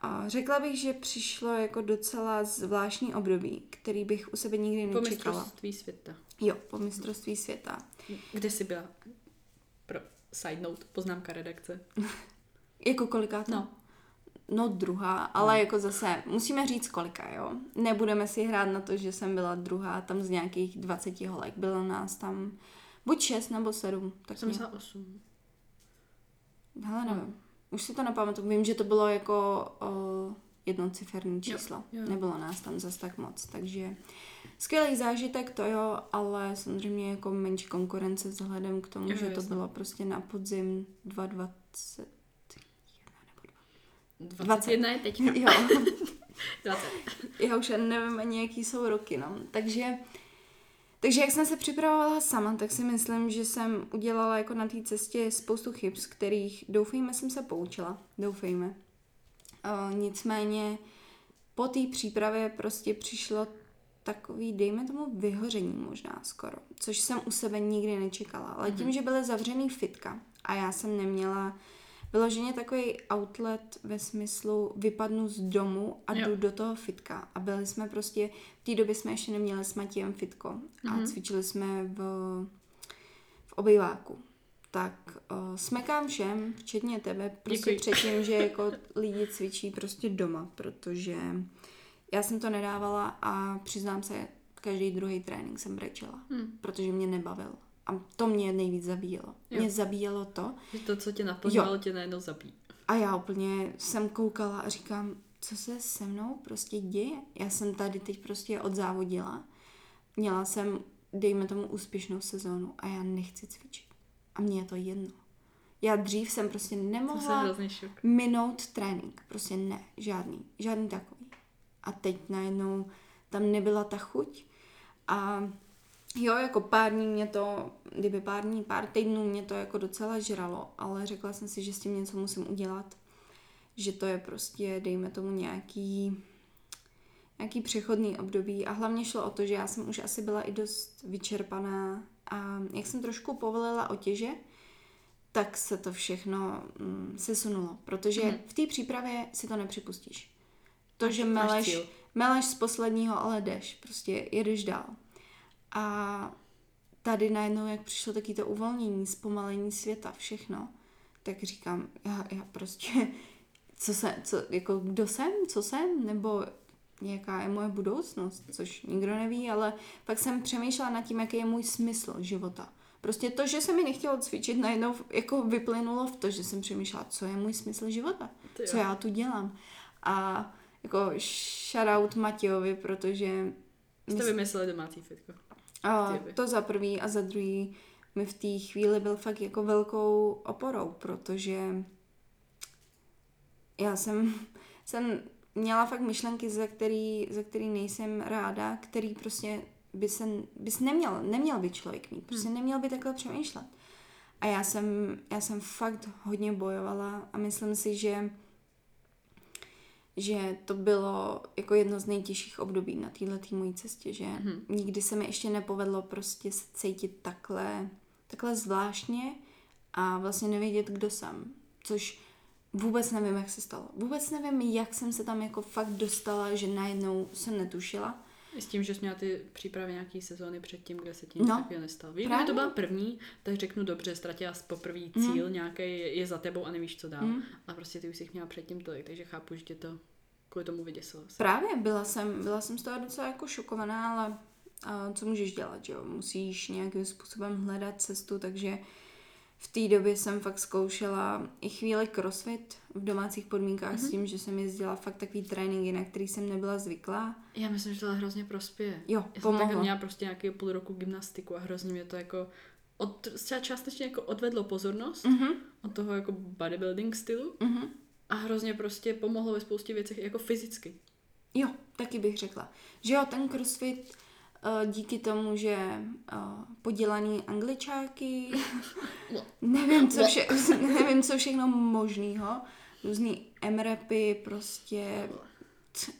a řekla bych, že přišlo jako docela zvláštní období, který bych u sebe nikdy nečekala. Po světa. Jo, po mistrovství světa. Kde jsi byla? Pro side note, poznámka redakce. jako koliká to? No. No druhá, ale no. jako zase musíme říct kolika, jo. Nebudeme si hrát na to, že jsem byla druhá tam z nějakých 20 holek. Bylo nás tam buď 6 nebo 7. Tak jsem myslela 8. Hele, nevím. No. Už si to nepamatuju. Vím, že to bylo jako o, jednociferní číslo. Jo, jo. Nebylo nás tam zas tak moc, takže skvělý zážitek, to jo, ale samozřejmě jako menší konkurence vzhledem k tomu, jo, že jasný. to bylo prostě na podzim 2020. 21 je teď. Jo. 20. Já už nevím ani, jaký jsou roky, no. Takže, takže jak jsem se připravovala sama, tak si myslím, že jsem udělala jako na té cestě spoustu chyb, z kterých doufejme jsem se poučila. Doufejme. Uh, nicméně po té přípravě prostě přišlo takový, dejme tomu, vyhoření možná skoro, což jsem u sebe nikdy nečekala. Ale tím, mm-hmm. že byly zavřený fitka a já jsem neměla vyloženě takový outlet ve smyslu vypadnu z domu a jo. jdu do toho fitka. A byli jsme prostě, v té době jsme ještě neměli s Matějem fitko a mm-hmm. cvičili jsme v, v obýváku. Tak uh, smekám všem, včetně tebe, prostě Děkuji. předtím, že jako lidi cvičí prostě doma, protože já jsem to nedávala a přiznám se, každý druhý trénink jsem brečela, hmm. protože mě nebavil. A to mě nejvíc zabíjelo. Jo. Mě zabíjelo to. Že to, co tě naplňovalo, tě najednou zabíjí. A já úplně jsem koukala a říkám, co se se mnou prostě děje. Já jsem tady teď prostě odzávodila. Měla jsem, dejme tomu, úspěšnou sezónu a já nechci cvičit. A mně je to jedno. Já dřív jsem prostě nemohla minout trénink. Prostě ne, žádný. Žádný takový. A teď najednou tam nebyla ta chuť. A Jo, jako pár dní mě to, kdyby pár dní, pár týdnů mě to jako docela žralo, ale řekla jsem si, že s tím něco musím udělat. Že to je prostě, dejme tomu nějaký, nějaký přechodný období a hlavně šlo o to, že já jsem už asi byla i dost vyčerpaná a jak jsem trošku povolila otěže, tak se to všechno mm, sesunulo, protože mm. v té přípravě si to nepřipustíš. To, že meleš, meleš z posledního, ale jdeš, prostě jedeš dál. A tady najednou, jak přišlo taky to uvolnění, zpomalení světa, všechno, tak říkám, já, já prostě, co se, co, jako kdo jsem, co jsem, nebo jaká je moje budoucnost, což nikdo neví, ale pak jsem přemýšlela nad tím, jaký je můj smysl života. Prostě to, že se mi nechtělo cvičit, najednou jako vyplynulo v to, že jsem přemýšlela, co je můj smysl života, co já tu dělám. A jako shoutout Matějovi, protože... Jste vymysleli domácí fitko. A to za prvý a za druhý mi v té chvíli byl fakt jako velkou oporou, protože já jsem, jsem měla fakt myšlenky, za který, za který nejsem ráda, který prostě by se, bys neměl, neměl by člověk mít, prostě hmm. neměl by takhle přemýšlet. A já jsem, já jsem fakt hodně bojovala a myslím si, že že to bylo jako jedno z nejtěžších období na této mojí cestě, že mm-hmm. nikdy se mi ještě nepovedlo prostě se cítit takhle, takhle zvláštně a vlastně nevědět, kdo jsem, což vůbec nevím, jak se stalo. Vůbec nevím, jak jsem se tam jako fakt dostala, že najednou jsem netušila. S tím, že jsi měla ty přípravy nějaký sezóny předtím, kde se ti nic no, takového nestalo. Víš, kdyby to byla první, tak řeknu dobře, ztratila jsi poprvé cíl, mm. nějaký je za tebou a nevíš, co dál. Mm. A prostě ty už jsi měla předtím tolik, takže chápu, že tě to kvůli tomu vyděsilo. Právě, byla jsem, byla jsem z toho docela jako šokovaná, ale a co můžeš dělat, že jo? Musíš nějakým způsobem hledat cestu, takže v té době jsem fakt zkoušela i chvíli crossfit v domácích podmínkách mm-hmm. s mhm. tím, že jsem jezdila fakt takový tréninky, na který jsem nebyla zvyklá. Já myslím, že to hrozně prospěje. Jo, Já pomohlo. jsem měla prostě nějaký půl roku gymnastiku a hrozně mě to jako od, částečně jako odvedlo pozornost mm-hmm. od toho jako bodybuilding stylu. Mm-hmm a hrozně prostě pomohlo ve spoustě věcech jako fyzicky. Jo, taky bych řekla. Že jo, ten crossfit díky tomu, že uh, podělaný angličáky, nevím, co vše, nevím, co všechno možného, různý MREPy, prostě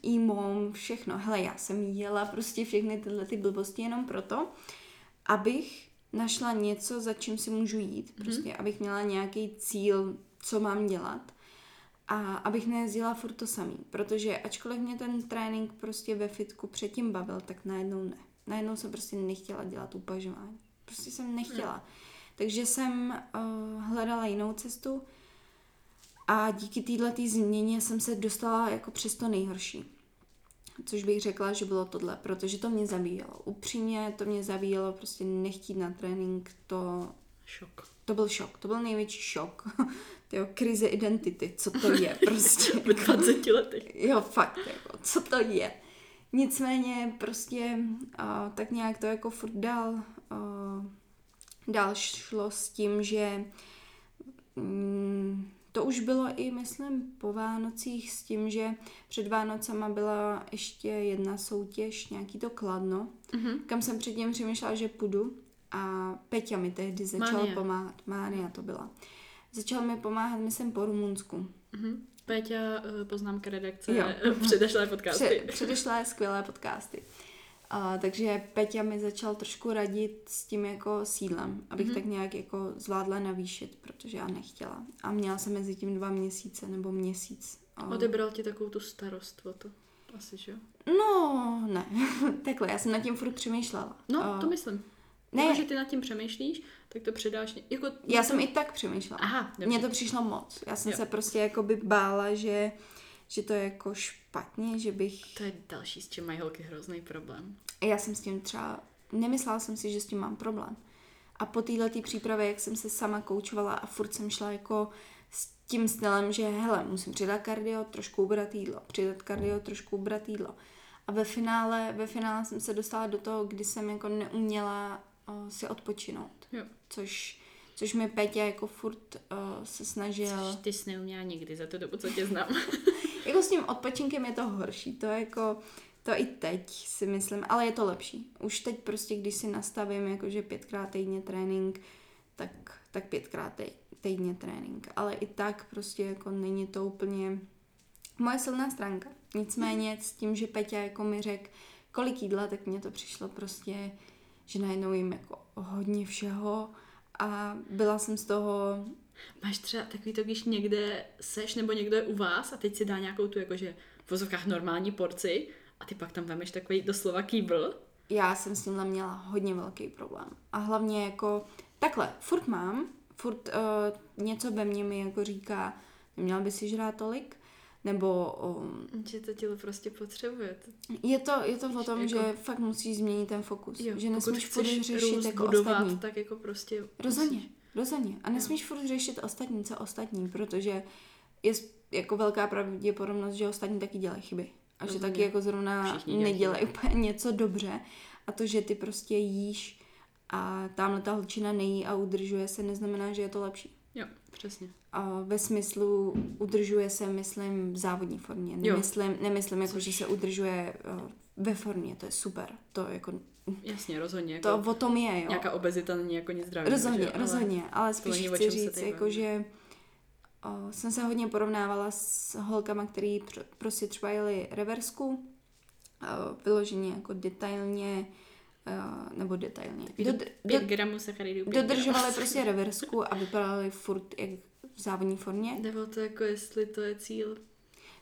e všechno. Hele, já jsem jela prostě všechny tyhle ty blbosti jenom proto, abych našla něco, za čím si můžu jít. Mhm. Prostě, abych měla nějaký cíl, co mám dělat a abych nejezdila furt to samý, protože ačkoliv mě ten trénink prostě ve fitku předtím bavil, tak najednou ne. Najednou jsem prostě nechtěla dělat upažování. Prostě jsem nechtěla. Hmm. Takže jsem uh, hledala jinou cestu a díky této změně jsem se dostala jako přes to nejhorší. Což bych řekla, že bylo tohle, protože to mě zabíjelo. Upřímně to mě zabíjelo, prostě nechtít na trénink, to... Šok. To byl šok, to byl největší šok. jo, krize identity, co to je prostě. Ve 20 letech. Jo, fakt, jako, co to je. Nicméně prostě uh, tak nějak to jako furt dál, uh, dál šlo s tím, že um, to už bylo i, myslím, po Vánocích s tím, že před Vánocama byla ještě jedna soutěž, nějaký to kladno, Mhm. kam jsem předtím přemýšlela, že půjdu a Peťa mi tehdy začal Mánia. pomáhat. Mánia to byla. Začal mi pomáhat, myslím, po Rumunsku. Mhm. Péťa, eh, poznámka redakce, Jo. jo. předešlé podcasty. Pře- předešlé skvělé podcasty. A, takže Peťa mi začal trošku radit s tím jako sídlem, abych Mhm. mm-hmm. tak nějak jako zvládla navýšit, protože já nechtěla. A měla jsem mezi tím dva měsíce nebo měsíc. A- Odebral ti takovou tu starost o to. Asi, že jo? No, ne. Takhle, já jsem nad tím furt přemýšlela. No, A- to myslím. Ne. Ne. že ty nad tím přemýšlíš, tak to předáš. Jako, Já na jsem i tak přemýšlela. Aha, dobře. Mně to přišlo moc. Já jsem Jo. se prostě jako by bála, že, že to je jako špatně, že bych... To je další, s čím mají holky hrozný problém. Já jsem s tím třeba... Nemyslela jsem si, že s tím mám problém. A po této přípravě, jak jsem se sama koučovala a furt jsem šla jako s tím stylem, že hele, musím přidat kardio, trošku ubrat jídlo, přidat kardio, trošku ubrat jídlo. A ve finále, ve finále jsem se dostala do toho, kdy jsem jako neuměla uh, si odpočinout. Jo. Což, což mi Peťa jako furt uh, se snažil... Což ty jsi neuměla nikdy za to dobu, co tě znám. Jako s tím odpočinkem je to horší, to je jako, to i teď si myslím, ale je to lepší. Už teď prostě, když si nastavím jakože pětkrát týdně trénink, tak, tak pětkrát týdně trénink. Ale i tak prostě jako není to úplně moje silná stránka. Nicméně s tím, že Peťa jako mi řekl, kolik jídla, tak mně to přišlo prostě, že najednou jim jako hodně všeho a byla jsem z toho Máš třeba takový to, když někde seš nebo někdo je u vás a teď si dá nějakou tu jakože v vozovkách normální porci a ty pak tam vemeš takový doslova kýbl. já jsem s tímhle měla hodně velký problém. A hlavně jako takhle, furt mám, furt uh, něco ve mně mi jako říká, neměla by si žrát tolik, nebo um, Že to tělo prostě potřebuje. Je to, je to o tom, Jako- že fakt musíš změnit ten fokus. Jo, že nesmíš furt řešit jako budovat, ostatní. tak jako prostě Rozhodně, musíš. rozhodně. A nesmíš furt řešit ostatní, co ostatní, protože je jako velká pravděpodobnost, že ostatní taky dělají chyby. A že Rozhodně. taky jako zrovna nedělají úplně něco dobře. A to, že ty prostě jíš a tamhle ta holčina nejí a udržuje se, neznamená, že je to lepší. Jo, přesně. A ve smyslu udržuje se, myslím, v závodní formě. Nemyslím, nemyslím jako, že se udržuje uh, ve formě, to je super. To jako, Jasně, rozhodně. Jako to o tom je, jo. Nějaká obezita není jako nic zdravého. Rozhodně, že ale- rozhodně, ale to spíš není, chci říct, jako, že o, jsem se hodně porovnávala s holkama, který pr- prostě třeba jeli reversku, o, vyloženě jako detailně, o, nebo detailně, Do, dod, pět do, gramů sacharidů. dodržovali prostě reversku a vypadali furt jak v závodní formě. Jde o to, jako jestli to je cíl.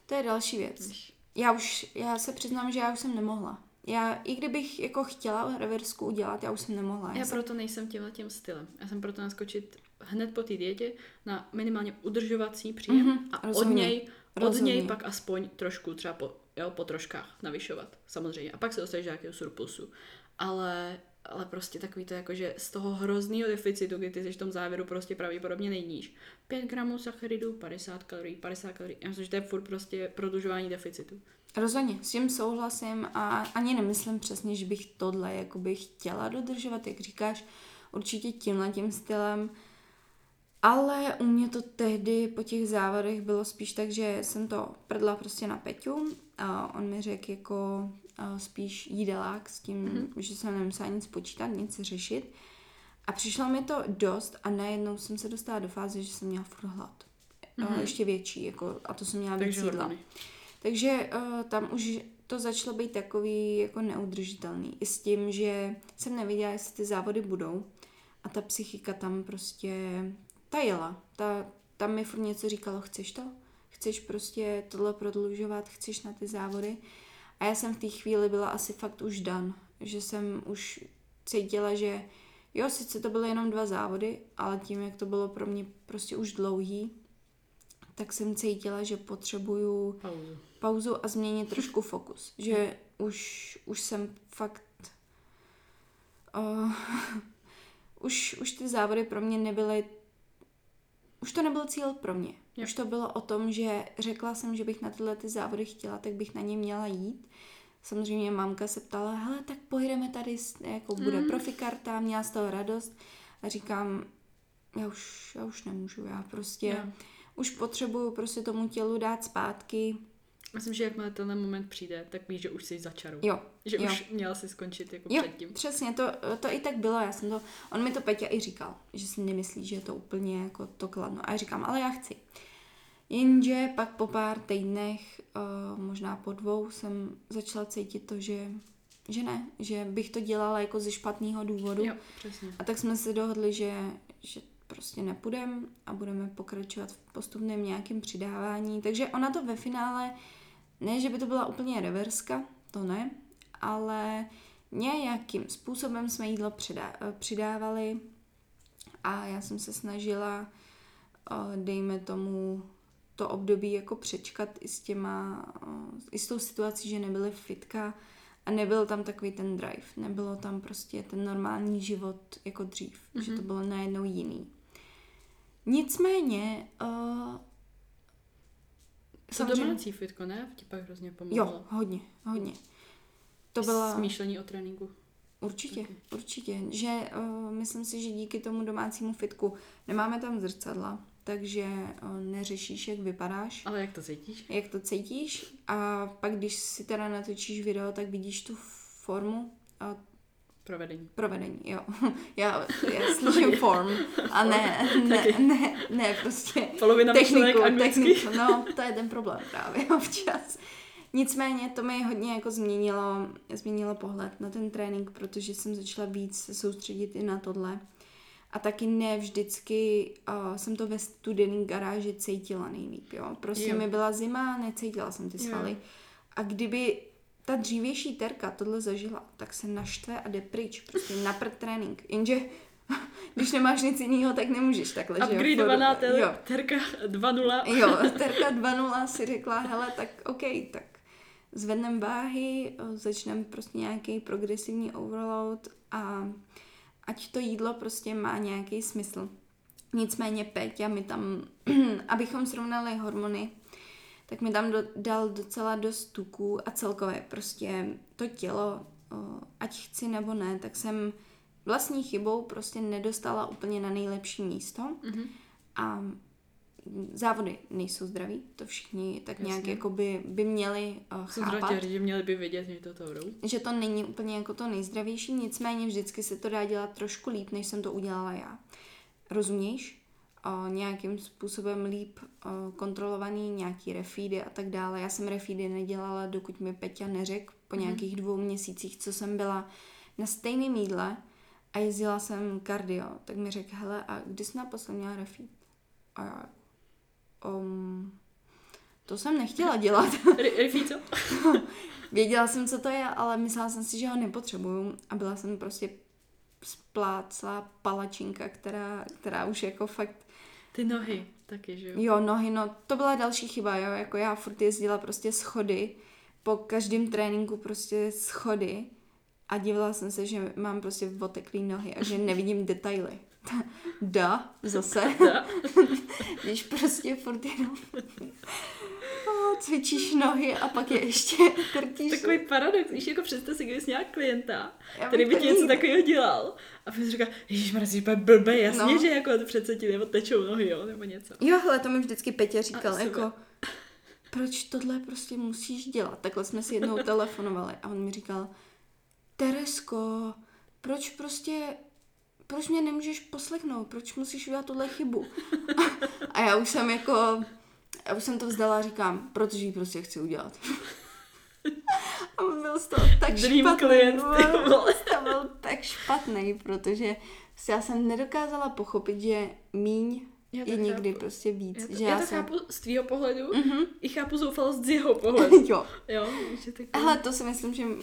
To je další věc. Já už, já se přiznám, že já už jsem nemohla. Já, i kdybych jako chtěla reversku udělat, já už jsem nemohla. Já jsem, proto nejsem tímhle tím stylem. Já jsem proto naskočit hned po té dietě na minimálně udržovací příjem Mhm, a od rozhodně, něj, od rozhodně. něj pak aspoň trošku třeba po, jo, po troškách navyšovat, samozřejmě. A pak se dostaneš do nějakého surplusu. Ale, ale prostě takový to jako, že z toho hrozného deficitu, kdy ty jsi v tom závěru prostě pravděpodobně nejníž. 5 gramů sacharidů, 50 kalorií, 50 kalorií. Já myslím, že to je furt prostě prodlužování deficitu. Rozhodně, s tím souhlasím a ani nemyslím přesně, že bych tohle jako bych chtěla dodržovat, jak říkáš, určitě tímhle tím stylem. Ale u mě to tehdy po těch závodech bylo spíš tak, že jsem to prdla prostě na Peťu a on mi řekl jako a spíš jídelák s tím, mm-hmm. že jsem nemusela nic počítat, nic řešit. A přišlo mi to dost a najednou jsem se dostala do fáze, že jsem měla furt hlad. Mm-hmm. Ještě větší, jako, a to jsem měla víc Takže jídla. Takže uh, tam už to začalo být takový jako neudržitelný. I s tím, že jsem nevěděla, jestli ty závody budou. A ta psychika tam prostě, ta jela. Ta, tam mi furt něco říkalo, chceš to? Chceš prostě tohle prodlužovat? Chceš na ty závody? A já jsem v té chvíli byla asi fakt už dan. Že jsem už cítila, že jo, sice to byly jenom dva závody, ale tím, jak to bylo pro mě prostě už dlouhý, tak jsem cítila, že potřebuju Pauzu. pauzu a změnit trošku fokus. Že už, už jsem fakt... Uh, už, už ty závody pro mě nebyly... Už to nebyl cíl pro mě. Jo. Už to bylo o tom, že řekla jsem, že bych na tyhle ty závody chtěla, tak bych na ně měla jít. Samozřejmě mamka se ptala, hele, tak pojedeme tady, jako bude Mm. profikarta, měla z toho radost. A říkám, já už, já už nemůžu, já prostě... Jo. už potřebuju prostě tomu tělu dát zpátky. Myslím, že jakmile tenhle moment přijde, tak víš, že už jsi za čarou. Jo, Že jo. už měla si skončit jako Jo, předtím. přesně, to, to i tak bylo, já jsem to, on mi to Peťa i říkal, že si nemyslí, že je to úplně jako to kladno. A já říkám, ale já chci. Jenže pak po pár týdnech, uh, možná po dvou, jsem začala cítit to, že, že ne, že bych to dělala jako ze špatného důvodu. Jo, přesně. A tak jsme si dohodli, že, že prostě nepůjdem a budeme pokračovat v postupném nějakém přidávání. Takže ona to ve finále, ne, že by to byla úplně reverska, to ne, ale nějakým způsobem jsme jídlo přidá, eh, přidávali a já jsem se snažila, eh, dejme tomu, to období jako přečkat i s těma, eh, i s tou situací, že nebyly fitka a nebyl tam takový ten drive, nebylo tam prostě ten normální život jako dřív, mm-hmm. že to bylo najednou jiný. Nicméně, uh, To domácí fitko, ne? Ti pak hrozně pomohlo. jo, hodně, hodně. To byla... Smýšlení o tréninku. Určitě, Taky. určitě. Že uh, myslím si, že díky tomu domácímu fitku nemáme tam zrcadla, takže uh, neřešíš, jak vypadáš, Ale jak to cítíš? jak to cítíš a pak, když si teda natočíš video, tak vidíš tu formu a Provedení. provedení, jo. Já, já slyším form a ne, ne, ne, ne, prostě Polovina techniku, techniku, no, to je ten problém právě občas. Nicméně to mi hodně jako změnilo, změnilo pohled na ten trénink, protože jsem začala víc se soustředit i na tohle. A taky ne vždycky uh, jsem to ve studený garáži cítila nejlíp, jo. Prostě Jo. mi byla zima, necítila jsem ty Jo. svaly. A kdyby ta dřívější terka tohle zažila, tak se naštve a jde pryč, prostě na trénink. Jenže když nemáš nic jiného, tak nemůžeš takhle, že jo. Upgradeovaná jo. terka 2.0. Jo, Terka 2.0 si řekla, hele, tak OK, tak zvedneme váhy, začneme prostě nějaký progresivní overload a ať to jídlo prostě má nějaký smysl. Nicméně Péťa mi tam, abychom srovnali hormony, tak mi tam do, dal docela dost tuků a celkově prostě to tělo, o, ať chci nebo ne, tak jsem vlastní chybou prostě nedostala úplně na nejlepší místo. Mhm. A závody nejsou zdraví, to všichni tak Jasně. nějak jako by, by měli uh, chápat, že měli by vědět, že to to jdou. že to není úplně jako to nejzdravější, nicméně vždycky se to dá dělat trošku líp, než jsem to udělala já. Rozumíš? Nějakým způsobem líp o, kontrolovaný, nějaký refeedy a tak dále. Já jsem refeedy nedělala, dokud mi Peťa neřekl po nějakých dvou měsících, co jsem byla na stejném jídle a jezdila jsem kardio, tak mi řekl, hele, a kdy jsi naposled měla refeed? A já, um, to jsem nechtěla dělat. Riffy, co? Věděla jsem, co to je, ale myslela jsem si, že ho nepotřebuju a byla jsem prostě splácla palačinka, která, která už jako fakt, Ty nohy taky, že jo? jo, nohy, no, to byla další chyba, jo, jako já furt jezdila prostě schody, po každém tréninku prostě schody a dívala jsem se, že mám prostě oteklý nohy a že nevidím detaily. Da, zase. Da. Když prostě furt jenom o, cvičíš nohy a pak je ještě krtíš. Takový paradox, víš, jako představ si, kdybys měla klienta, Já který by ti něco takového dělal. A bys říká, ježiš, jsi úplně blbý, jasně, No. že jako přece ti nebo tečou nohy, jo, nebo něco. Jo, hele, to mi vždycky Petě říkal, A, jako, proč tohle prostě musíš dělat? Takhle jsme si jednou telefonovali a on mi říkal, Teresko, proč prostě, proč mě nemůžeš poslechnout? Proč musíš udělat tuhle chybu? A já už jsem jako, já už jsem to vzdala a říkám, protože ji prostě chci udělat. A on byl z toho tak Dream špatný. klient, ty vole. To byl tak špatný, protože já jsem nedokázala pochopit, že míň Je někdy chápu. prostě víc. Já to, že já já to jsem... chápu z tvýho pohledu, Mhm. i chápu zoufalost z jeho pohledu. jo. Jo, že. Hele, to si myslím, že uh,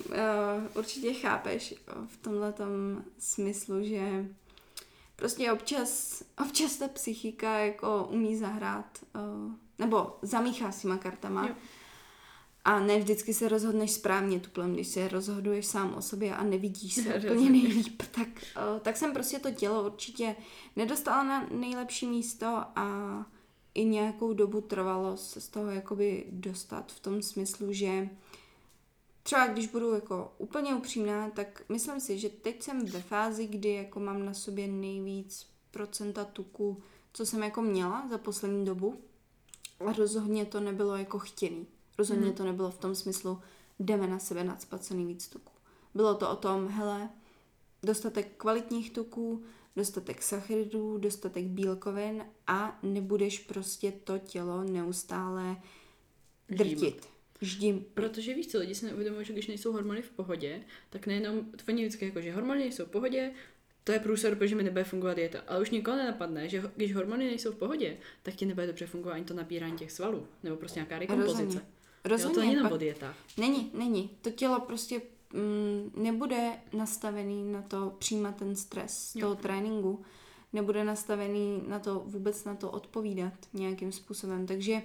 určitě chápeš uh, v tomhle smyslu, že prostě občas, občas ta psychika jako umí zahrát, uh, nebo zamíchá s těma kartama. Jo. A ne vždycky se rozhodneš správně tuplem, když se rozhoduješ sám o sobě a nevidíš se úplně nejlíp, tak, uh, tak jsem prostě to tělo určitě nedostala na nejlepší místo a i nějakou dobu trvalo se z toho jakoby dostat v tom smyslu, že třeba když budu jako úplně upřímná, tak myslím si, že teď jsem ve fázi, kdy jako mám na sobě nejvíc procenta tuku, co jsem jako měla za poslední dobu. A rozhodně to nebylo jako chtěný. Rozhodně Mhm. to nebylo v tom smyslu, jdeme na sebe nadspat co nejvíc tuků. Bylo to o tom, hele, dostatek kvalitních tuků, dostatek sacharidů, dostatek bílkovin a nebudeš prostě to tělo neustále drtit. Ždím. Protože víš co, lidi si neuvědomují, že když nejsou hormony v pohodě, tak nejenom, to oni vždycky jako, že hormony nejsou v pohodě, to je průsor, protože mi nebude fungovat dieta. Ale už nikoho nenapadne, že když hormony nejsou v pohodě, tak ti nebude dobře fungovat ani to nabírání těch svalů, nebo prostě nějaká rekompozice. Rozhodně. Jo, to není jenom pak- o dietách. Není, není. To tělo prostě mm, nebude nastavený na to přijímat ten stres z Jo. toho tréninku, nebude nastavený na to vůbec na to odpovídat nějakým způsobem. Takže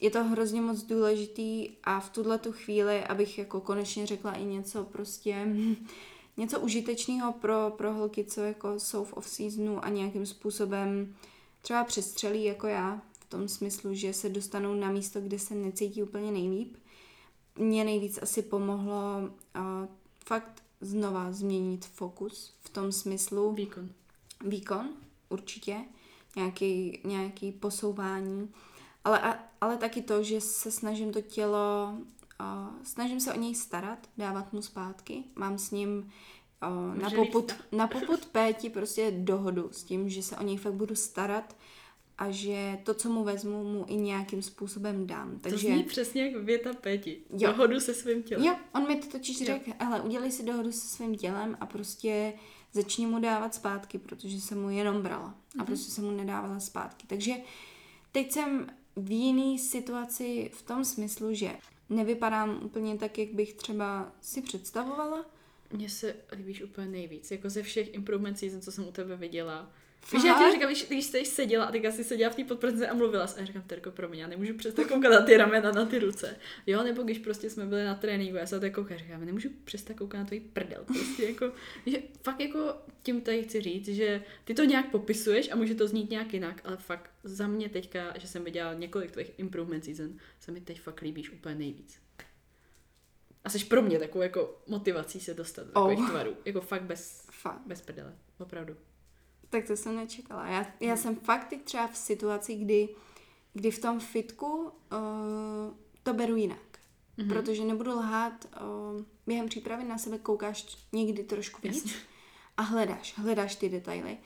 je to hrozně moc důležitý a v tuhle tu chvíli, abych jako konečně řekla i něco prostě něco užitečného pro, pro holky, co jako jsou v off-seasonu a nějakým způsobem třeba přestřelí jako já, v tom smyslu, že se dostanou na místo, kde se necítí úplně nejlíp. Mně nejvíc asi pomohlo uh, fakt znova změnit fokus v tom smyslu Výkon. výkon, určitě, nějaký, nějaký posouvání, ale, a, ale taky to, že se snažím to tělo, uh, snažím se o něj starat, dávat mu zpátky, mám s ním uh, na, poput, na poput péti prostě dohodu s tím, že se o něj fakt budu starat a že to, co mu vezmu, mu i nějakým způsobem dám. To Takže zní přesně jak věta Péti. Jo. Dohodu se svým tělem. Jo, on mi to totiž Jo. řekl, hele, udělej si dohodu se svým tělem a prostě začni mu dávat zpátky, protože jsem mu jenom brala a Mhm. prostě jsem mu nedávala zpátky. Takže teď jsem v jiný situaci v tom smyslu, že nevypadám úplně tak, jak bych třeba si představovala. Mně se líbíš úplně nejvíc. Jako ze všech improvement season, co jsem u tebe viděla. Víš, já ti říkám, když, když jsi seděla a teďka jsi seděla v té podprence a mluvila jsi, a já říkám, Terko, pro mě, já nemůžu přestat koukat na ty ramena, na ty ruce. Jo, nebo když prostě jsme byli na tréninku, já se to koukám, říkám, nemůžu přestat koukat na tvoji prdel. Prostě jako, že fakt jako tím tady chci říct, že ty to nějak popisuješ a může to znít nějak jinak, ale fakt za mě teďka, že jsem viděla několik tvých improvement season, se mi teď fakt líbíš úplně nejvíc. A jsi pro mě takovou jako motivací se dostat do takových Oh. tvarů. Jako fakt bez, Fakt. bez prdele. Opravdu. Tak to jsem nečekala. Já, já jsem fakt teď třeba v situaci, kdy, kdy v tom fitku uh, to beru jinak. Mhm. Mm-hmm. Protože nebudu lhát, uh, během přípravy na sebe koukáš někdy trošku víc Jasně. a hledáš, hledáš ty detaily.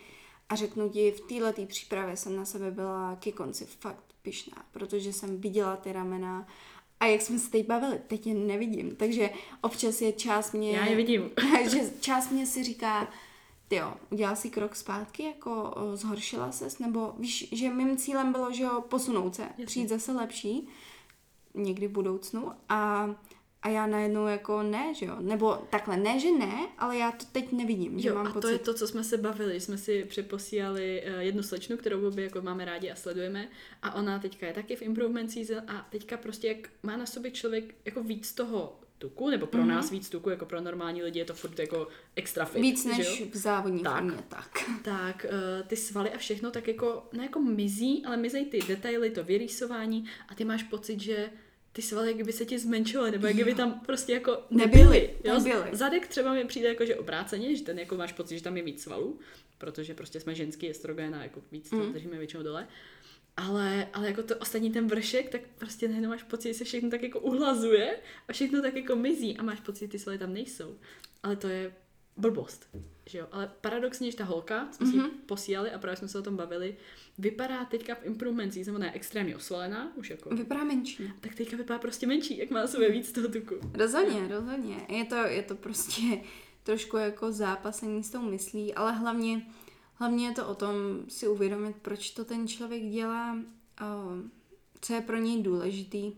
A řeknu ti, v této přípravě jsem na sebe byla ke konci fakt pyšná, protože jsem viděla ty ramena a jak jsme se teď bavili, teď je nevidím, takže občas je část mě... Já je vidím. že část mě si říká, ty jo, udělala si krok zpátky, jako o, zhoršila ses, nebo víš, že mým cílem bylo, že jo, posunout se, Jasně. přijít zase lepší, někdy v budoucnu. A, a já najednou jako ne, že jo, nebo takhle, ne, že ne, ale já to teď nevidím, že Jo, mám a pocit, to je to, co jsme se bavili, že jsme si přeposílali eh, jednu slečnu, kterou obě jako máme rádi a sledujeme. A ona teďka je taky v improvement season a teďka prostě jak má na sobě člověk jako víc toho tuku, nebo pro mm-hmm. nás víc tuku, jako pro normální lidi je to furt jako extra fit, víc že než jo? v závodní Tak. formě, tak. tak uh, ty svaly a všechno tak jako, ne jako mizí, ale mizí ty detaily, to vyrýsování a ty máš pocit, že ty svaly jak kdyby se ti zmenšovaly, nebo jak kdyby tam prostě jako Nebyly, nebyly. Jo? nebyly. Zadek třeba mi přijde jako, že obráceně, že ten jako máš pocit, že tam je víc svalů, protože prostě jsme ženský estrogen a jako víc to Mm. držíme většinou dole. Ale, ale jako to ostatní ten vršek, tak prostě najednou máš pocit, že se všechno tak jako uhlazuje a všechno tak jako mizí a máš pocit, že ty svaly tam nejsou. Ale to je blbost. Že jo? Ale paradoxně, že ta holka, co jsme mm-hmm. si posílali a právě jsme se o tom bavili, vypadá teďka v improvement season, ona je extrémně osvalená, už jako, Vypadá menší. tak teďka vypadá prostě menší, jak má na sobě víc toho tuku. Rozhodně, rozhodně. Je to, je to prostě trošku jako zápasení s tou myslí, ale hlavně, hlavně je to o tom si uvědomit, proč to ten člověk dělá, co je pro něj důležitý.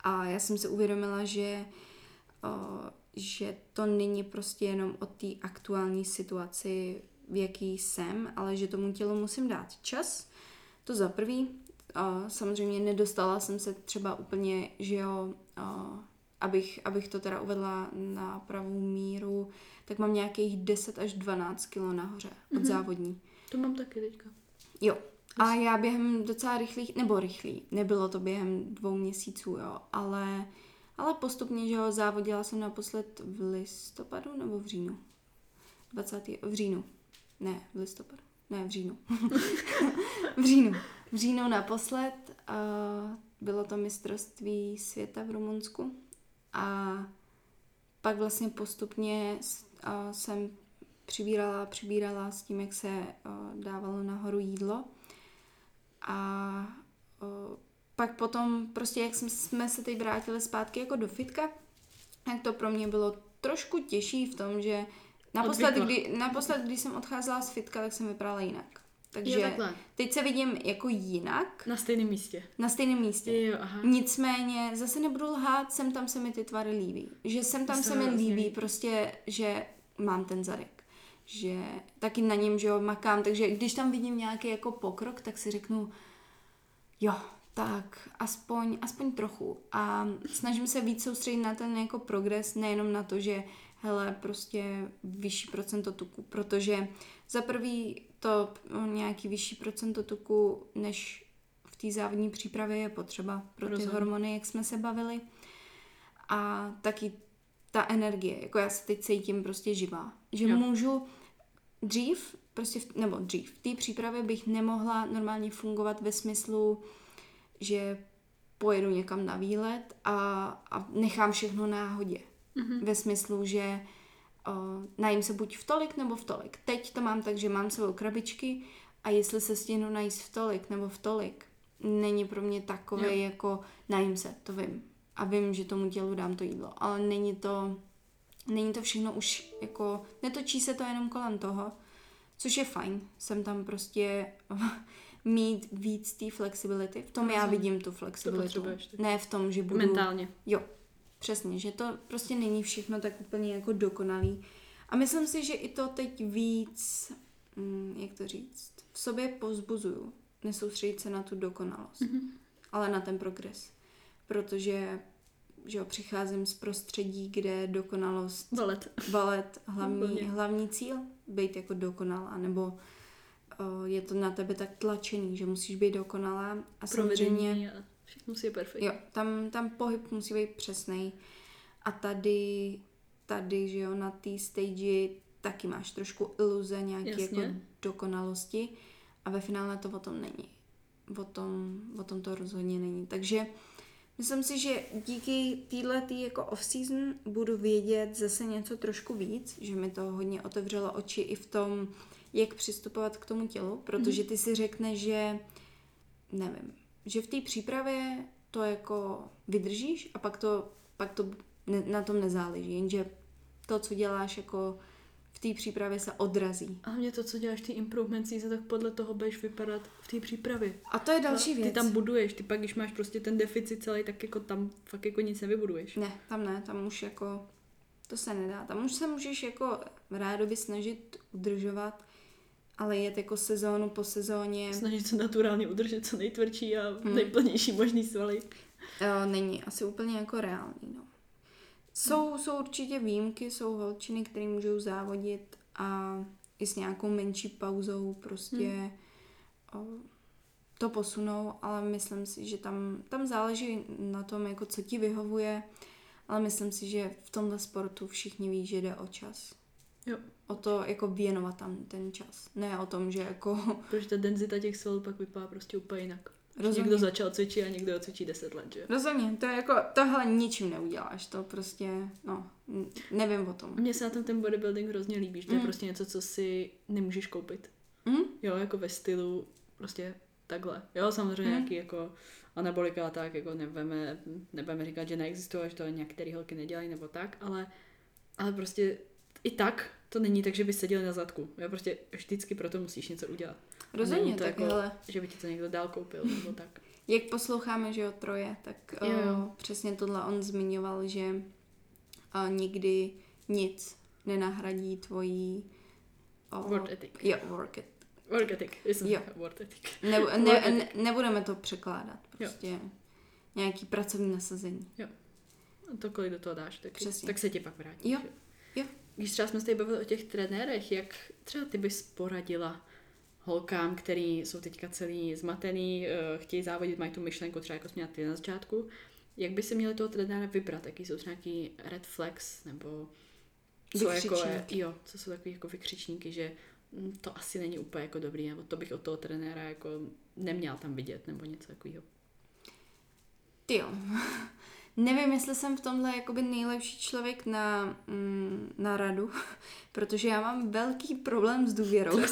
A já jsem si uvědomila, že, že to není prostě jenom o té aktuální situaci, v jaký jsem, ale že tomu tělu musím dát čas. To za prvý. Samozřejmě nedostala jsem se třeba úplně, že jo, abych, abych to teda uvedla na pravou míru, tak mám nějakých 10 až 12 kilo nahoře od mm-hmm. závodní. To mám taky teďka. Jo. A já během docela rychlých, nebo rychlý, nebylo to během dvou měsíců, jo, ale, ale postupně, že jo, závodila jsem naposled v listopadu nebo v říjnu? 20. v říjnu. Ne, v listopadu. Ne, v říjnu. v říjnu. v říjnu naposled. Uh, bylo to mistrovství světa v Rumunsku. A pak vlastně postupně jsem přibírala, přibírala s tím, jak se dávalo nahoru jídlo. A pak potom, prostě jak jsme se teď vrátili zpátky jako do fitka, tak to pro mě bylo trošku těžší v tom, že naposled, kdy, naposled, když jsem odcházela z fitka, tak jsem vypadala jinak. Takže jo, teď se vidím jako jinak. Na stejném místě. Na stejném místě. Jo, aha. Nicméně, zase nebudu lhát, sem tam se mi ty tvary líbí. Že sem tam se mi líbí prostě, že mám ten zadek. Že taky na něm, že jo, makám. Takže když tam vidím nějaký jako pokrok, tak si řeknu, jo, tak aspoň, aspoň trochu. A snažím se víc soustředit na ten jako progres, nejenom na to, že hele, prostě vyšší procento tuku, protože za prvý to nějaký vyšší procento tuku, než v té závodní přípravě je potřeba pro ty Rozumím. hormony, jak jsme se bavili. A taky ta energie, jako já se teď cítím prostě živá. Že jo. můžu dřív, prostě, v, nebo dřív, v té přípravě bych nemohla normálně fungovat ve smyslu, že pojedu někam na výlet a, a nechám všechno náhodě. Mm-hmm. Ve smyslu, že uh, najím se buď v tolik nebo v tolik. Teď to mám tak, že mám svou krabičky a jestli se stihnu najíst v tolik nebo v tolik, není pro mě takové jo. jako najím se, to vím. A vím, že tomu tělu dám to jídlo. Ale není to, není to všechno už jako, netočí se to jenom kolem toho, což je fajn. Jsem tam prostě mít víc té flexibility. V tom já vidím tu flexibilitu. Ne v tom, že budu... Mentálně. Jo, přesně, že to prostě není všechno tak úplně jako dokonalý. A myslím si, že i to teď víc, mm, jak to říct, v sobě pozbuzuju. Nesoustředit se na tu dokonalost, mm-hmm. ale na ten progres. Protože že jo, přicházím z prostředí, kde dokonalost... Balet. Balet, hlavní, hlavní cíl, být jako dokonalá, nebo je to na tebe tak tlačený, že musíš být dokonalá a samozřejmě... A všechno musí být perfektní. Jo, tam, tam pohyb musí být přesný. A tady, tady, že jo, na té stage taky máš trošku iluze nějaké jako dokonalosti a ve finále to o tom není. O tom, o tom to rozhodně není. Takže myslím si, že díky téhle tý jako off-season budu vědět zase něco trošku víc, že mi to hodně otevřelo oči i v tom, jak přistupovat k tomu tělu, protože mhm. ty si řekne, že nevím, že v té přípravě to jako vydržíš a pak to, pak to ne, na tom nezáleží, jenže to, co děláš jako v té přípravě se odrazí. A mě to, co děláš ty improvement season, tak podle toho budeš vypadat v té přípravě. A to je další věc. Ty tam buduješ, ty pak, když máš prostě ten deficit celý, tak jako tam fakt jako nic nevybuduješ. Ne, tam ne, tam už jako to se nedá. Tam už se můžeš jako rádoby snažit udržovat, ale jet jako sezónu po sezóně. Snažit se naturálně udržet co nejtvrdší a hmm. nejplnější možný svaly. Jo, není asi úplně jako reálný, no. Jsou, hmm. jsou určitě výjimky, jsou holčiny, které můžou závodit a i s nějakou menší pauzou prostě hmm. o, to posunou, ale myslím si, že tam, tam záleží na tom, jako co ti vyhovuje, ale myslím si, že v tomhle sportu všichni ví, že jde o čas. Jo o to jako věnovat tam ten čas. Ne o tom, že jako... Protože ta denzita těch svalů pak vypadá prostě úplně jinak. Rozumím. Někdo začal cvičit a někdo cvičí 10 let, že? Rozumím, to je jako, tohle ničím neuděláš, to prostě, no, nevím o tom. Mně se na tom ten bodybuilding hrozně líbí, že to mm. je prostě něco, co si nemůžeš koupit. Mm? Jo, jako ve stylu, prostě takhle. Jo, samozřejmě mm. nějaký jako anabolika a tak, jako nebudeme, nebudeme říkat, že neexistuje, že to některé holky nedělají nebo tak, ale, ale prostě i tak to není tak, že by seděl na zadku. Já prostě vždycky pro to musíš něco udělat. Rozhodně, to tak jako, hele. že by ti to někdo dál koupil, nebo tak. Jak posloucháme, že jo, Troje, tak jo, jo. O, přesně tohle on zmiňoval, že o, nikdy nic nenahradí tvojí o, work ethic. Jo, work ethic. Work ethic, jo. work ethic. Ne, ne, ne, nebudeme to překládat, prostě jo. nějaký pracovní nasazení. Jo. A to, kolik do toho dáš, tak, Přesně. tak se ti pak vrátí. Jo, jo. Když třeba jsme se tady bavili o těch trenérech, jak třeba ty bys poradila holkám, který jsou teďka celý zmatený, eh, chtějí závodit, mají tu myšlenku třeba jako jsme ty na začátku, jak by se měli toho trenéra vybrat, jaký jsou třeba nějaký red flags, nebo co jako je, jo, co jsou takový jako vykřičníky, že mm, to asi není úplně jako dobrý, nebo to bych od toho trenéra jako neměl tam vidět, nebo něco takového. Ty jo. Nevím, jestli jsem v tomhle jakoby nejlepší člověk na, mm, na radu, protože já mám velký problém s důvěrou.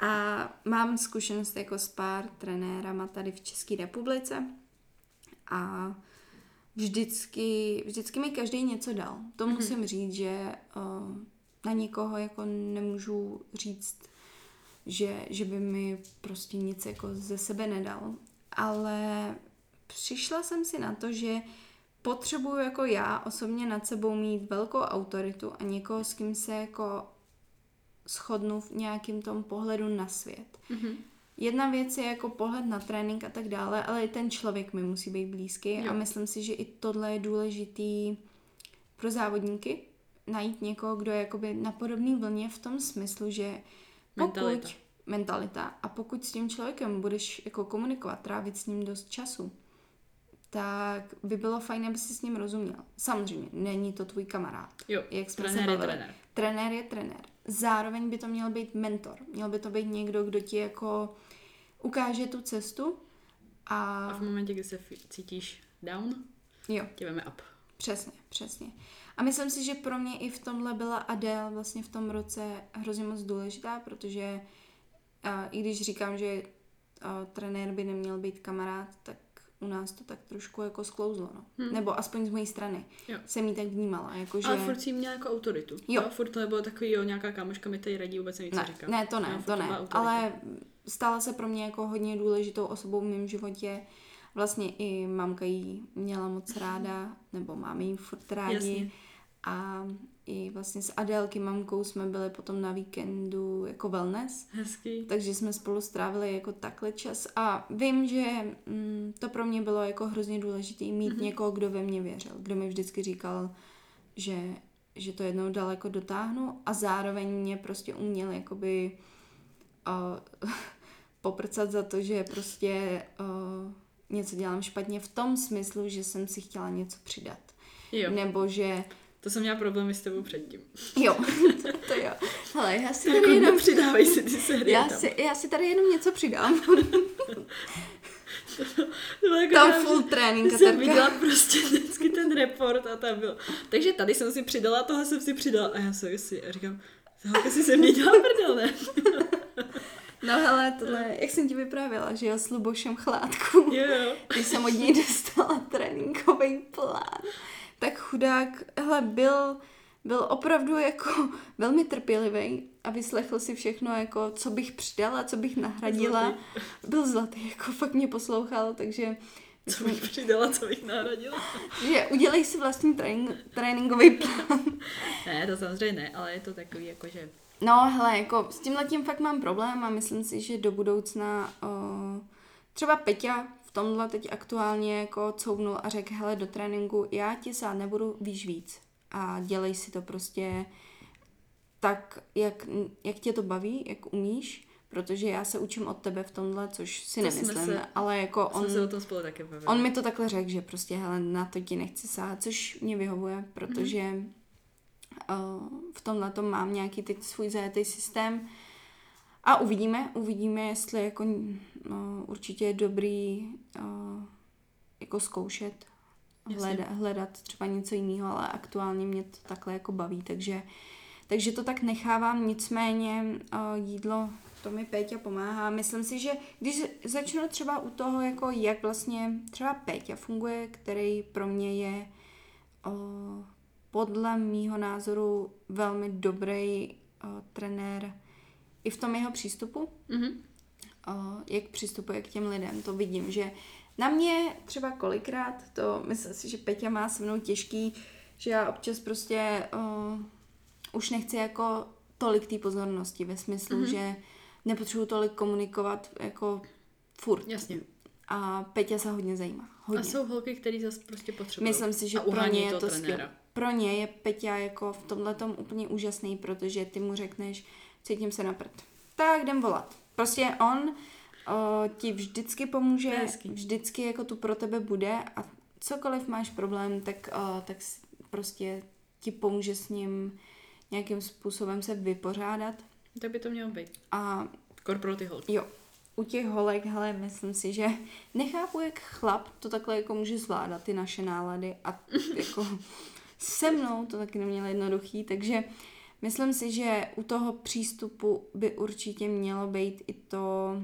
A mám zkušenost jako s pár trenérama tady v České republice a vždycky, vždycky mi každý něco dal. To mm-hmm. musím říct, že uh, na nikoho jako nemůžu říct, že, že by mi prostě nic jako ze sebe nedal. Ale přišla jsem si na to, že potřebuju jako já osobně nad sebou mít velkou autoritu a někoho, s kým se jako shodnu v nějakým tom pohledu na svět. Mm-hmm. Jedna věc je jako pohled na trénink a tak dále, ale i ten člověk mi musí být blízký jo. a myslím si, že i tohle je důležitý pro závodníky, najít někoho, kdo je jakoby na podobné vlně v tom smyslu, že pokud mentalita. mentalita a pokud s tím člověkem budeš jako komunikovat, trávit s ním dost času, tak by bylo fajn, aby si s ním rozuměl. Samozřejmě, není to tvůj kamarád. Jo, jak jsme trenér se je trenér. Trenér je trenér. Zároveň by to měl být mentor. Měl by to být někdo, kdo ti jako ukáže tu cestu a... A v momentě, kdy se cítíš down, jo. tě veme up. Přesně, přesně. A myslím si, že pro mě i v tomhle byla Adele vlastně v tom roce hrozně moc důležitá, protože a, i když říkám, že a, trenér by neměl být kamarád, tak u nás to tak trošku jako sklouzlo, no. Hmm. Nebo aspoň z mojí strany. Jo. Jsem jí tak vnímala, jako že... Ale furt jsi měla jako autoritu. Jo. jo. Furt to nebylo takový, jo, nějaká kámoška mi tady radí, vůbec neví, co ne, říká. Ne, to ne, no, to ne. Ale stala se pro mě jako hodně důležitou osobou v mém životě. Vlastně i mamka jí měla moc ráda, nebo máme jí furt rádi. Jasně. A i vlastně s Adélky mamkou jsme byli potom na víkendu jako wellness. Hezký. Takže jsme spolu strávili jako takhle čas a vím, že mm, to pro mě bylo jako hrozně důležité mít mm-hmm. někoho, kdo ve mě věřil, kdo mi vždycky říkal, že, že to jednou daleko dotáhnu a zároveň mě prostě uměl jakoby uh, poprcat za to, že prostě uh, něco dělám špatně v tom smyslu, že jsem si chtěla něco přidat. Jo. Nebo že to jsem měla problémy s tebou předtím. Jo, to, to jo. Ale já si tady jako jenom... Přidávej si ty série já tam. Si, já si tady jenom něco přidám. to, to jako tam full trénink. Jsem viděla prostě vždycky ten report a tam bylo. Takže tady jsem si přidala, toho jsem si přidala a já jsem si a říkám, tohle si se mě dělá prdel, ne? No hele, tohle, jak jsem ti vyprávěla, že jo, s Lubošem Chládku. Jo, jo. Když jsem od něj dostala tréninkový plán tak chudák, hele, byl, byl opravdu jako velmi trpělivý a vyslechl si všechno, jako co bych přidala, co bych nahradila. Zlatý. Byl zlatý, jako fakt mě poslouchal, takže... Co bych přidala, co bych nahradila? Že udělej si vlastní trénink, tréninkový plán. ne, to samozřejmě ne, ale je to takový jako, že... No, hele, jako s tím letím fakt mám problém a myslím si, že do budoucna o, třeba Peťa tomhle teď aktuálně jako couvnul a řekl, hele, do tréninku já ti sát nebudu, víš víc. A dělej si to prostě tak, jak, jak tě to baví, jak umíš, protože já se učím od tebe v tomhle, což si to nemyslím, se, ale jako on, se o tom spolu taky on mi to takhle řekl, že prostě hele, na to ti nechci sát, což mě vyhovuje, protože mm-hmm. uh, v tomhle tom mám nějaký teď svůj zajetý systém, a uvidíme, uvidíme, jestli jako no, určitě je dobrý uh, jako zkoušet, hledat, hledat třeba něco jiného, ale aktuálně mě to takhle jako baví, takže, takže to tak nechávám, nicméně uh, jídlo to mi Péťa pomáhá. Myslím si, že když začnu třeba u toho, jako jak vlastně třeba Péťa funguje, který pro mě je uh, podle mýho názoru velmi dobrý uh, trenér i v tom jeho přístupu, mm-hmm. o, jak přistupuje k těm lidem, to vidím, že na mě třeba kolikrát, to myslím si, že Peťa má se mnou těžký, že já občas prostě o, už nechci jako tolik té pozornosti ve smyslu, mm-hmm. že nepotřebuji tolik komunikovat jako furt. Jasně. A Peťa se hodně zajímá. Hodně. A jsou holky, které zase prostě potřebují. Myslím si, že pro ně je to skvělé. Pro ně je Peťa jako v tomhle tom úplně úžasný, protože ty mu řekneš, cítím se na prd. Tak jdem volat. Prostě on o, ti vždycky pomůže, Hezký. vždycky jako tu pro tebe bude a cokoliv máš problém, tak, o, tak prostě ti pomůže s ním nějakým způsobem se vypořádat. Tak by to mělo být. A Kor pro ty holky. jo, u těch holek, hele, myslím si, že nechápu, jak chlap to takhle jako může zvládat, ty naše nálady a jako se mnou to taky nemělo jednoduchý, takže myslím si, že u toho přístupu by určitě mělo být i to,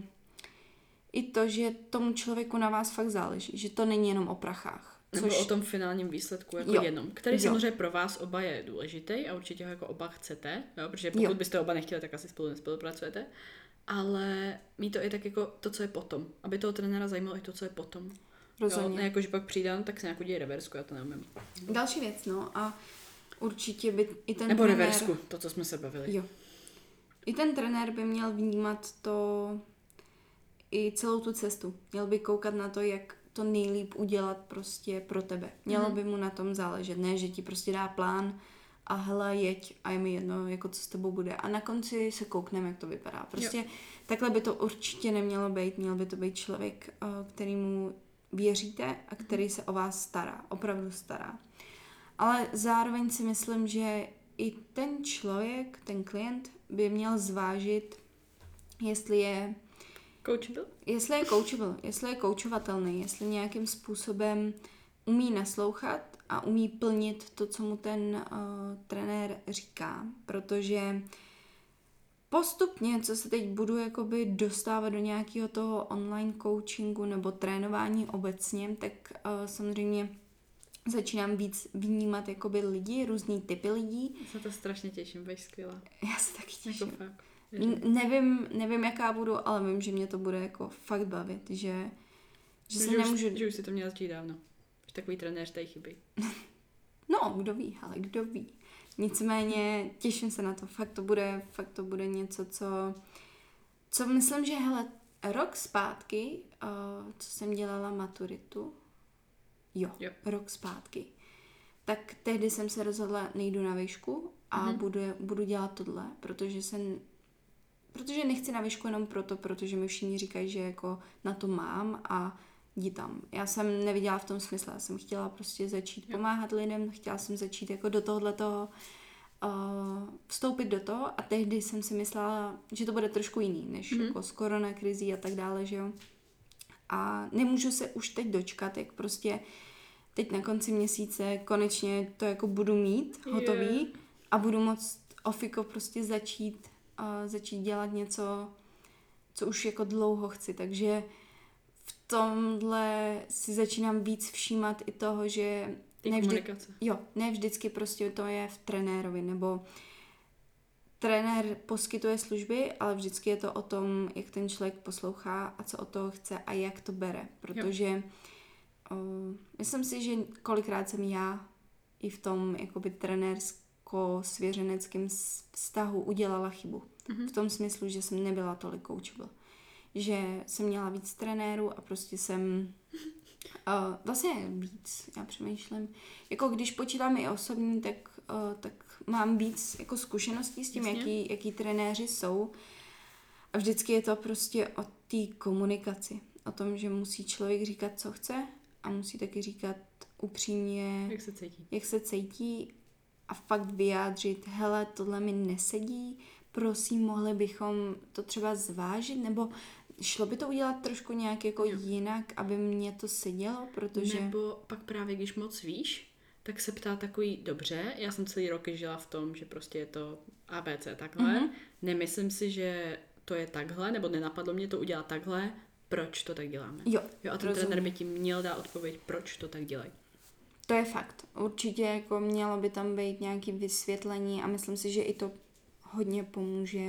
i to, že tomu člověku na vás fakt záleží, že to není jenom o prachách. Nebo o tom finálním výsledku jako Jo. jenom, který Jo. samozřejmě pro vás oba je důležitý a určitě ho jako oba chcete, jo? protože pokud Jo. byste oba nechtěli, tak asi spolu nespolupracujete. Ale mít to i tak jako to, co je potom. Aby toho trenéra zajímalo i to, co je potom. Jo? Rozhodně. Ne jako, že pak přijde, tak se nějak uděje reversku, já to neumím. Další věc, no a určitě by i ten Nebo trenér... reversku, to, co jsme se bavili. Jo. I ten trenér by měl vnímat to, i celou tu cestu. Měl by koukat na to, jak to nejlíp udělat prostě pro tebe. Mělo Mhm. by mu na tom záležet, ne, že ti prostě dá plán a hele, jeď a je mi jedno, jako co s tebou bude. A na konci se koukneme, jak to vypadá. Prostě jo. takhle by to určitě nemělo být. Měl by to být člověk, eh, kterýmu věříte a který se o vás stará. Opravdu stará. Ale zároveň si myslím, že i ten člověk, ten klient by měl zvážit, jestli je, Coachable? jestli je coachable, jestli je coachovatelný, jestli nějakým způsobem umí naslouchat a umí plnit to, co mu ten uh, trenér říká, protože postupně, co se teď budu jakoby dostávat do nějakého toho online coachingu nebo trénování obecně, tak uh, samozřejmě začínám víc vnímat jakoby lidi, různý typy lidí. Se to strašně těším, budeš skvělá. Já se taky Jako těším. fakt. N- nevím, nevím, jaká budu, ale vím, že mě to bude jako fakt bavit, že, že se nemůžu... už, že už si to měla začít dávno. Že takový trenér tady chybí. No, kdo ví, ale kdo ví. Nicméně těším se na to, fakt to bude, fakt to bude něco, co, co myslím, že hele, rok zpátky, uh, co jsem dělala maturitu, jo, Jo. rok zpátky, tak tehdy jsem se rozhodla, nejdu na výšku a Mhm. mm-hmm. budu, budu dělat tohle, protože jsem protože nechci na výšku jenom proto, protože mi všichni říkají, že jako na to mám a jdi tam. Já jsem neviděla v tom smysl, já jsem chtěla prostě začít Jo. pomáhat lidem, chtěla jsem začít jako do tohohle toho uh, vstoupit do toho a tehdy jsem si myslela, že to bude trošku jiný, než Mhm. mm-hmm. jako s koronakrizí a tak dále, že jo. A nemůžu se už teď dočkat, jak prostě teď na konci měsíce konečně to jako budu mít hotový Je. a budu moct ofiko prostě začít, uh, začít dělat něco, co už jako dlouho chci, takže v tomhle si začínám víc všímat i toho, že Ty ne vždy, komunikace. jo, ne vždycky prostě to je v trenérovi, nebo trenér poskytuje služby, ale vždycky je to o tom, jak ten člověk poslouchá a co od toho chce a jak to bere, protože o, myslím si, že kolikrát jsem já i v tom jakoby trenérsko-svěřeneckém vztahu udělala chybu. Mhm. V tom smyslu, že jsem nebyla tolik coachable. Že jsem měla víc trenérů a prostě jsem Uh, vlastně víc, já přemýšlím. Jako když počítám i osobní, tak, uh, tak mám víc jako zkušeností s tím, Jasně. jaký, jaký trenéři jsou. A vždycky je to prostě o té komunikaci. O tom, že musí člověk říkat, co chce a musí taky říkat upřímně, Jak se cítí? jak se cítí a fakt vyjádřit, hele, tohle mi nesedí, prosím, mohli bychom to třeba zvážit, nebo šlo by to udělat trošku nějak jako Jo. jinak, aby mě to sedělo, protože... Nebo pak právě, když moc víš, tak se ptá takový, dobře, já jsem celý roky žila v tom, že prostě je to ABC takhle, Mhm. mm-hmm. nemyslím si, že to je takhle, nebo nenapadlo mě to udělat takhle, proč to tak děláme. Jo, Jo, a ten rozumím. trenér by ti měl dát odpověď, proč to tak dělají. To je fakt. Určitě jako mělo by tam být nějaké vysvětlení a myslím si, že i to hodně pomůže.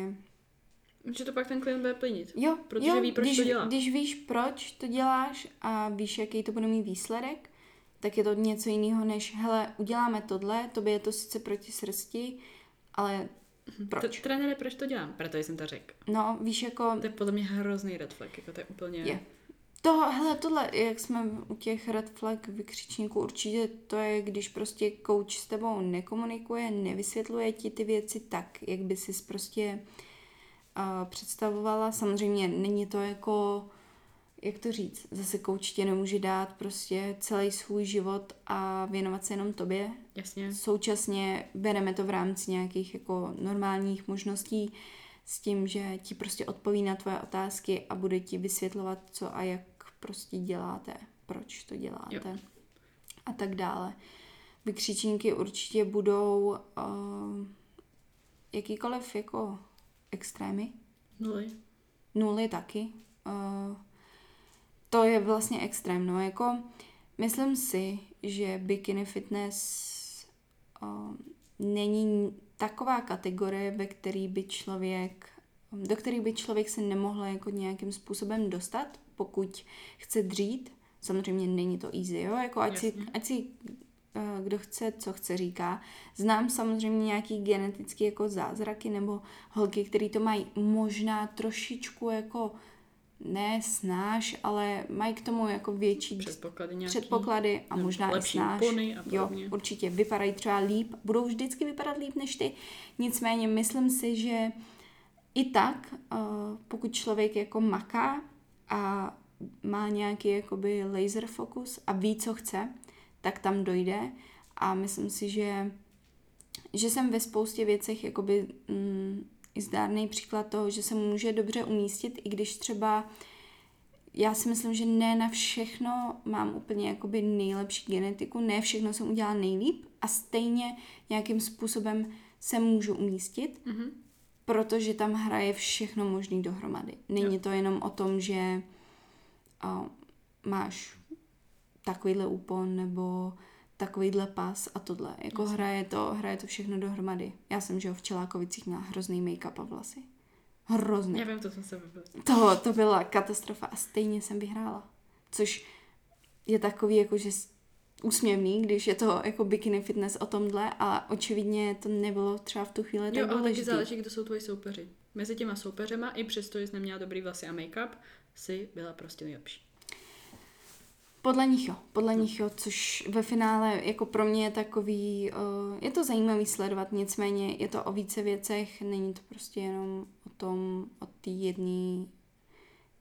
Že to pak ten klient bude plnit. Jo, Protože jo, ví, proč když, to dělá. Když víš, proč to děláš a víš, jaký to bude mít výsledek, tak je to něco jiného než, hele, uděláme tohle, tobě je to sice proti srsti, ale proč? T- Trenére, proč to dělám? Proto jsem to řekl. No, víš, jako... To je podle mě hrozný red flag, jako to je úplně... Je. To, hele, tohle, jak jsme u těch red flag vykřičníků, určitě to je, když prostě coach s tebou nekomunikuje, nevysvětluje ti ty věci tak, jak by si prostě uh, představovala. Samozřejmě není to jako, jak to říct, zase coach tě nemůže dát prostě celý svůj život a věnovat se jenom tobě. Jasně. Současně bereme to v rámci nějakých jako normálních možností, s tím, že ti prostě odpoví na tvoje otázky a bude ti vysvětlovat, co a jak prostě děláte, proč to děláte jo. a tak dále. Vykřičníky určitě budou uh, jakýkoliv jako extrémy. Nuly. Nuly taky. Uh, to je vlastně extrém, no, jako myslím si, že bikini fitness uh, není taková kategorie, ve který by člověk, do který by člověk se nemohl jako nějakým způsobem dostat, pokud chce dřít. Samozřejmě není to easy, jo, jako ať si, ať si kdo chce, co chce, říká. Znám samozřejmě nějaký genetický jako zázraky nebo holky, které to mají možná trošičku jako ne snáš, ale mají k tomu jako větší předpoklady, nějaký, předpoklady a možná i snáš. a jo, určitě vypadají třeba líp, budou vždycky vypadat líp než ty. Nicméně myslím si, že i tak, uh, pokud člověk jako maká a má nějaký jakoby laser fokus a ví, co chce, tak tam dojde a myslím si, že že jsem ve spoustě věcech jakoby mm, i zdárný příklad toho, že se může dobře umístit, i když třeba já si myslím, že ne na všechno mám úplně jakoby nejlepší genetiku, ne všechno jsem udělala nejlíp a stejně nějakým způsobem se můžu umístit, mm-hmm. protože tam hraje všechno možný dohromady. Není jo. to jenom o tom, že o, máš takovýhle úpon nebo takovýhle pas a tohle. Jako hraje to, hraje to všechno dohromady. Já jsem, že v Čelákovicích měla hrozný make-up a vlasy. Hrozný. Já vím, to jsem se vybila. To, to byla katastrofa a stejně jsem vyhrála. Což je takový jako, že úsměvný, když je to jako bikini fitness o tomhle a očividně to nebylo třeba v tu chvíli tak Jo, ale taky záleží, kdo jsou tvoji soupeři. Mezi těma soupeřema, i přesto, že jsi neměla dobrý vlasy a make-up, si byla prostě nejlepší. Podle nich jo, podle nich jo, což ve finále jako pro mě je takový, uh, je to zajímavý sledovat, nicméně je to o více věcech, není to prostě jenom o tom, o té jedné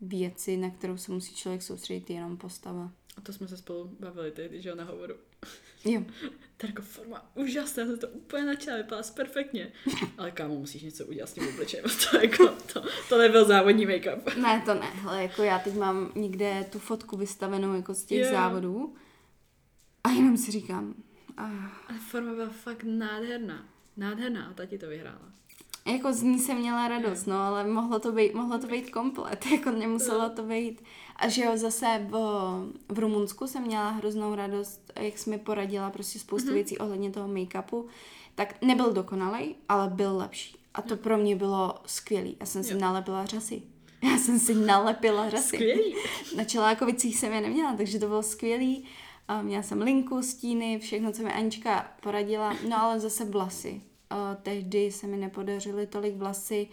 věci, na kterou se musí člověk soustředit, jenom postava. A to jsme se spolu bavili tehdy, že jo, na hovoru. Jo. jako forma úžasná, jsem to úplně načala, vypadá perfektně. Ale kámo, musíš něco udělat s tím obličejem. To, jako, to, to nebyl závodní make-up. Ne, to ne. Ale jako já teď mám někde tu fotku vystavenou jako z těch yeah. závodů a jenom si říkám... Ah. Ale forma byla fakt nádherná. Nádherná a tati to vyhrála. Jako z ní jsem měla radost, no, ale mohlo to být, mohlo to být komplet, jako nemuselo to být. A že jo, zase v, v Rumunsku jsem měla hroznou radost, jak jsi mi poradila prostě spoustu mm-hmm. věcí ohledně toho make-upu, tak nebyl dokonalej, ale byl lepší. A to pro mě bylo skvělý. Já jsem si jo. nalepila řasy. Já jsem si nalepila řasy. Skvělý. Na čelákovicích jsem je neměla, takže to bylo skvělý. A měla jsem linku, stíny, všechno, co mi Anička poradila, no ale zase vlasy uh, tehdy se mi nepodařily tolik vlasy.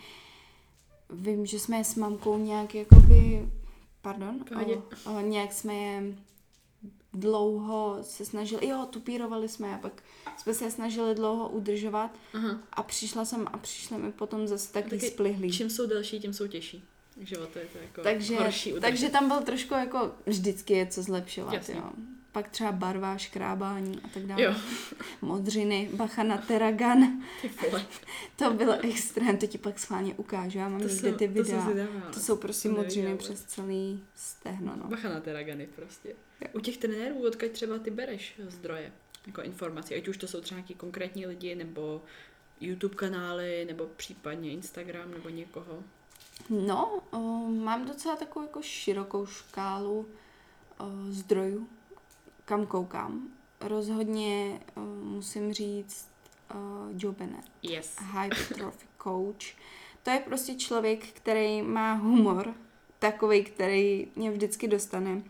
Vím, že jsme s mamkou nějak jakoby, pardon, o, o, nějak jsme je dlouho se snažili, jo, tupírovali jsme a pak jsme se snažili dlouho udržovat Aha. a přišla jsem a přišly mi potom zase taky, taky splihlý. Čím jsou delší, tím jsou těžší. Život je to jako takže, horší takže tam byl trošku jako vždycky je co zlepšovat, Jasně. jo pak třeba barva, škrábání a tak dále. Jo. Modřiny, bacha na teragan. to bylo extrém, to ti pak schválně ukážu, já mám to někde ty videa. To, to jsou prostě to modřiny přes celý stehno. No. Bacha na teragany prostě. Jo. U těch trenérů, odkud třeba ty bereš zdroje, jako informace, ať už to jsou třeba nějaký konkrétní lidi, nebo YouTube kanály, nebo případně Instagram, nebo někoho? No, o, mám docela takovou jako širokou škálu o, zdrojů, kam koukám. Rozhodně uh, musím říct uh, Joe Bennett. Yes. Hypertrophy coach. To je prostě člověk, který má humor, takový, který mě vždycky dostane.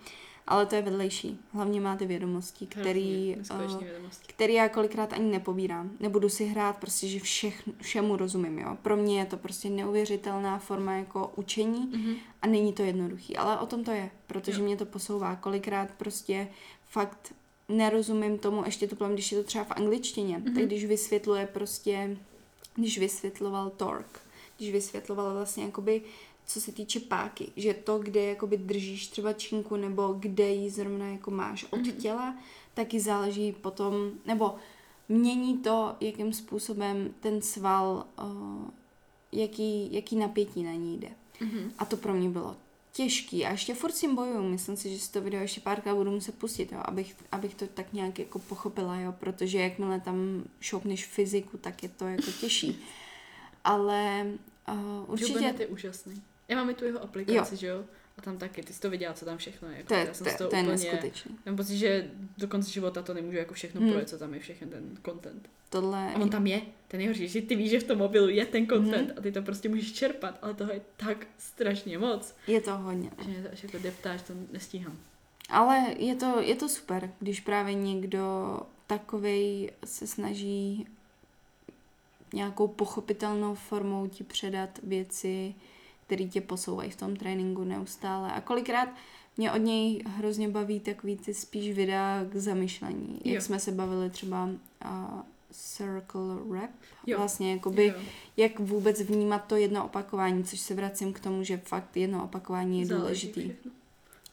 Ale to je vedlejší. Hlavně má ty vědomosti, který, uh, který já kolikrát ani nepobírám. Nebudu si hrát prostě, že všech, všemu rozumím. Jo? Pro mě je to prostě neuvěřitelná forma jako učení mm-hmm. a není to jednoduchý. Ale o tom to je, protože jo. mě to posouvá. Kolikrát prostě fakt nerozumím tomu, ještě to plám, když je to třeba v angličtině, mm-hmm. tak když vysvětluje prostě, když vysvětloval torque, když vysvětloval vlastně jakoby, co se týče páky, že to, kde jakoby držíš třeba činku, nebo kde ji zrovna jako máš od mm-hmm. těla, taky záleží potom, nebo mění to, jakým způsobem ten sval uh, jaký, jaký napětí na ní jde. Mhm. A to pro mě bylo těžký. A ještě furt s tím bojuju. Myslím si, že si to video ještě párkrát budu muset pustit, jo, abych, abych to tak nějak jako pochopila, jo, protože jakmile tam šoupneš fyziku, tak je to jako těžší. Ale uh, určitě... Jubenet je úžasný. Já mám i tu jeho aplikaci, že jo? A tam taky, ty jsi to viděla, co tam všechno je. Jako, To je, já jsem to, toho to je úplně, neskutečný. Mám pocit, že do konce života to nemůžu jako všechno Hmm. projet, co tam je, všechen ten content. Tohle... A on tam je, ten nejhorší, že ty víš, že v tom mobilu je ten content Mhm. a ty to prostě můžeš čerpat, ale toho je tak strašně moc, Je to hodně. že mě to až jako deptáš, to nestíhám. Ale je to, je to super, když právě někdo takovej se snaží nějakou pochopitelnou formou ti předat věci, které tě posouvají v tom tréninku neustále. A kolikrát mě od něj hrozně baví takový ty spíš videa k zamyšlení. Jak Jo. jsme se bavili třeba Circle Rap. Jo. Vlastně jakoby, Jo. jak vůbec vnímat to jedno opakování, což se vracím k tomu, že fakt jedno opakování je Záleží důležitý. všechno.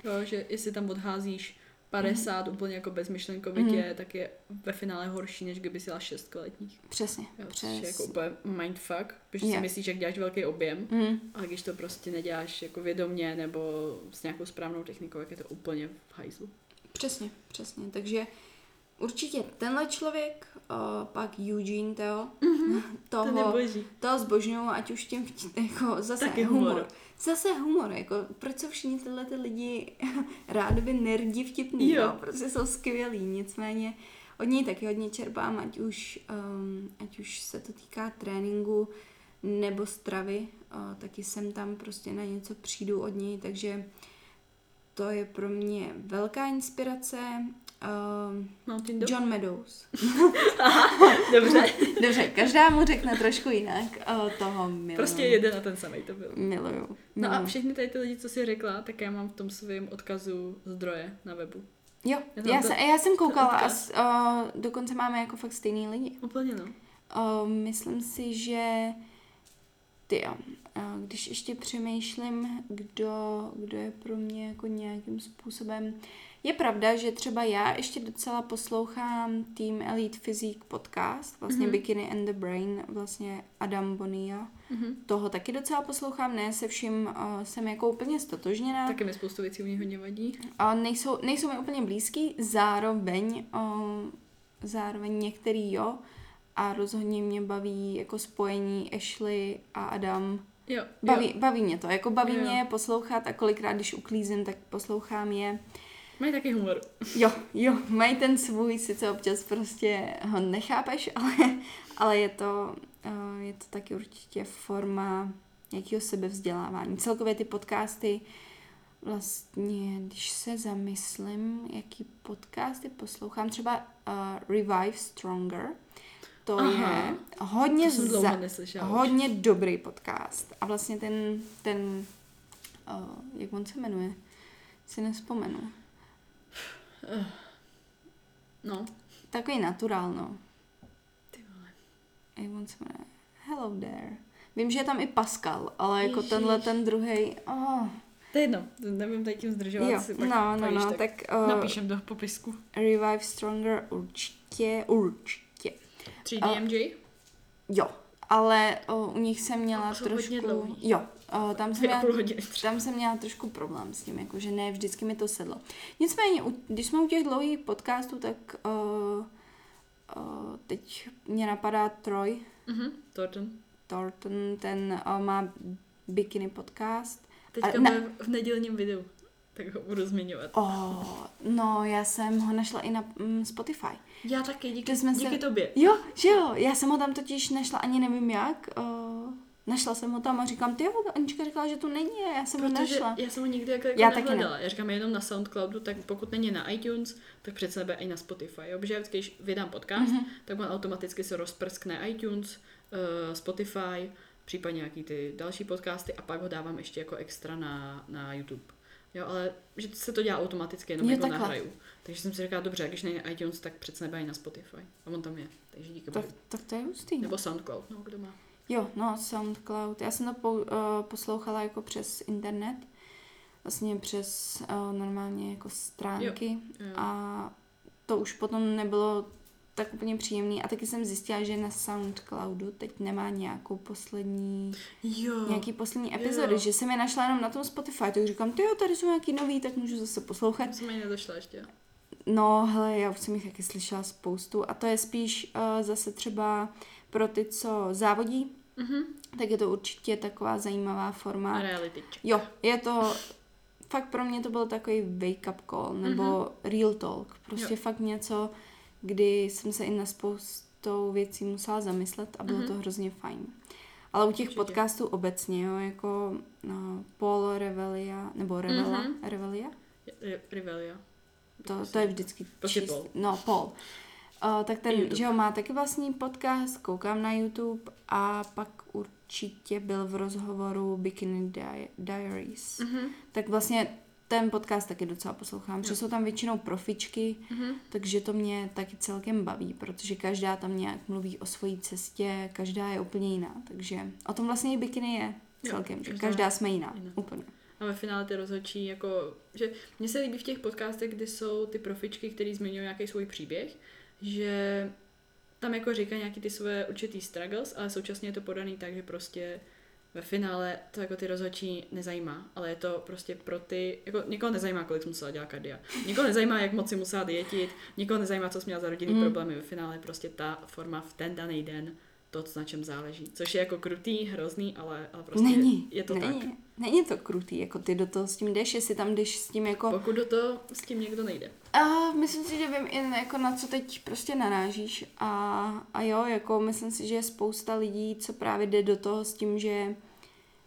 Jo, že jestli tam odházíš 50 úplně jako bezmyšlenkovitě, Mhm. tak je ve finále horší, než kdyby si dala 6 kvalitních. Přesně. Jo, což Přes... je jako úplně mindfuck, protože Je. si myslíš, že děláš velký objem, Mm. ale když to prostě neděláš jako vědomně nebo s nějakou správnou technikou, jak je to úplně v hajzlu. Přesně, přesně. Takže určitě tenhle člověk, o, pak Eugene Teo, To toho, neboží. toho zbožňuju, ať už tím jako zase Taky humor. humor. Zase humor, jako proč jsou všichni tyhle ty lidi rádoby nerdi vtipný, jo. Jo. jo, prostě jsou skvělí, nicméně od něj taky hodně čerpám, ať už, um, ať už se to týká tréninku nebo stravy, uh, taky jsem tam prostě na něco přijdu od něj, takže to je pro mě velká inspirace. Um, Mountain Dew? John Meadows. Dobře. Dobře, každá mu řekne trošku jinak. Uh, toho miluju. prostě jeden a ten samý to byl. Miluju. No a miluju. všechny tady ty lidi, co jsi řekla, tak já mám v tom svém odkazu zdroje na webu. Jo, Já já, to- se, já jsem koukala a uh, dokonce máme jako fakt stejný lidi. Úplně no. Uh, myslím si, že ty jo, uh, když ještě přemýšlím, kdo, kdo je pro mě jako nějakým způsobem je pravda, že třeba já ještě docela poslouchám Team Elite Physique podcast, vlastně Mhm. mm-hmm. Bikini and the Brain, vlastně Adam Bonilla. Mhm. Toho taky docela poslouchám, ne se vším uh, jsem jako úplně stotožněná. Taky mi spoustu věcí u něj hodně vadí. A nejsou, nejsou mi úplně blízký, zároveň, um, zároveň některý jo, a rozhodně mě baví jako spojení Ashley a Adam. Jo, Baví, jo. baví mě to, jako baví Jo. mě je poslouchat a kolikrát, když uklízím, tak poslouchám je. Mají taky humor. Jo, jo, mají ten svůj, sice občas prostě ho nechápeš, ale, ale je to, uh, je to taky určitě forma nějakého sebevzdělávání. Celkově ty podcasty, vlastně, když se zamyslím, jaký podcasty poslouchám, třeba uh, Revive Stronger, to Aha. je hodně, To už. hodně dobrý podcast. A vlastně ten, ten uh, jak on se jmenuje, si nespomenu. No. Takový naturál, no. Ty vole. Jak on se jmenuje? Hello there. Vím, že je tam i Pascal, ale jako Ježiš. tenhle ten druhý. Oh. To je jedno, nevím tady tím zdržovat. Jo, si pak no, no, povíš, no, tak tak uh, Napíšem do popisku. Revive Stronger určitě, určitě. 3DMJ? Jo, ale uh, u nich jsem měla trošku... Jo, uh, tam jsem a měla. Tam jsem měla trošku problém s tím, jako že ne vždycky mi to sedlo. Nicméně, když jsme u těch dlouhých podcastů, tak uh, uh, teď mě napadá Troy Mhm, Thornton. Thornton, ten uh, má bikini podcast. Teďka A na- v nedělním videu, tak ho budu zmiňovat. Oh, no, já jsem ho našla i na mm, Spotify. Já taky, díky, díky se- tobě. Jo, že jo, já jsem ho tam totiž našla, ani nevím jak. Uh, našla jsem ho tam a říkám, ty jo, Anička řekla, že tu není já jsem ho Protože našla. já jsem ho nikdy jako, jako Já taky ne. nehledala. Já říkám jenom na Soundcloudu, tak pokud není na iTunes, tak přece nebe i na Spotify. Jo? Protože když vydám podcast, Mhm. mm-hmm. tak on automaticky se rozprskne iTunes, uh, Spotify, případně nějaký ty další podcasty a pak ho dávám ještě jako extra na, na YouTube. Jo, ale že se to dělá automaticky, jenom jako takhle. nahraju. Takže jsem si říkala, dobře, když není iTunes, tak přece nebe i na Spotify. A on tam je. Takže díky Tak, bohu. tak to je hustý. Nebo Soundcloud, no, kdo má. Jo, no, SoundCloud. Já jsem to po, uh, poslouchala jako přes internet, vlastně přes uh, normálně jako stránky Jo. a to už potom nebylo tak úplně příjemný. A taky jsem zjistila, že na Soundcloudu teď nemá nějakou poslední, Jo. nějaký poslední epizody, Jo. že jsem je našla jenom na tom Spotify, tak říkám, ty jo, tady jsou nějaký nový, tak můžu zase poslouchat. Jsem ani nedošla ještě. No, hele, já už jsem jich taky slyšela spoustu a to je spíš uh, zase třeba pro ty, co závodí, Mhm. tak je to určitě taková zajímavá forma. Reality check. Jo, je to, fakt pro mě to byl takový wake up call, nebo mm-hmm. real talk. Prostě Jo. fakt něco, kdy jsem se i na spoustou věcí musela zamyslet a bylo Mhm. to hrozně fajn. Ale u těch Určitě. podcastů obecně, jo, jako no, Paul Revelia, nebo Revela, Mhm. Revelia, Re- Rivelia. to, to je vždycky Prostě čist- Paul. No, Paul. Uh, tak ten, YouTube. že jo, má taky vlastní podcast, koukám na YouTube a pak určitě byl v rozhovoru Bikini Di- Diaries. Mhm. Tak vlastně ten podcast taky docela poslouchám, protože Jo. jsou tam většinou profičky, Mhm. takže to mě taky celkem baví, protože každá tam nějak mluví o svojí cestě, každá je úplně jiná, takže o tom vlastně i bikiny je Jo, celkem, že každá každá jsme jiná, jiná. úplně. A ve finále ty rozhodčí, jako, že mně se líbí v těch podcastech, kdy jsou ty profičky, které zmiňují nějaký svůj příběh, že tam jako říkají nějaký ty své určitý struggles, ale současně je to podaný tak, že prostě ve finále to jako ty rozhodčí nezajímá, ale je to prostě pro ty, jako někoho nezajímá, kolik jsi musela dělat kardia, někoho nezajímá, jak moc si musela dietit, někoho nezajímá, co jsi měla za rodinný Mm. problémy, ve finále prostě ta forma v ten daný den to, na čem záleží. Což je jako krutý, hrozný, ale, ale prostě není, je to není, tak. není to krutý, jako ty do toho s tím jdeš, jestli tam jdeš s tím jako... Pokud do toho s tím někdo nejde. A myslím si, že vím i jako na co teď prostě narážíš a, a jo, jako myslím si, že je spousta lidí, co právě jde do toho s tím, že,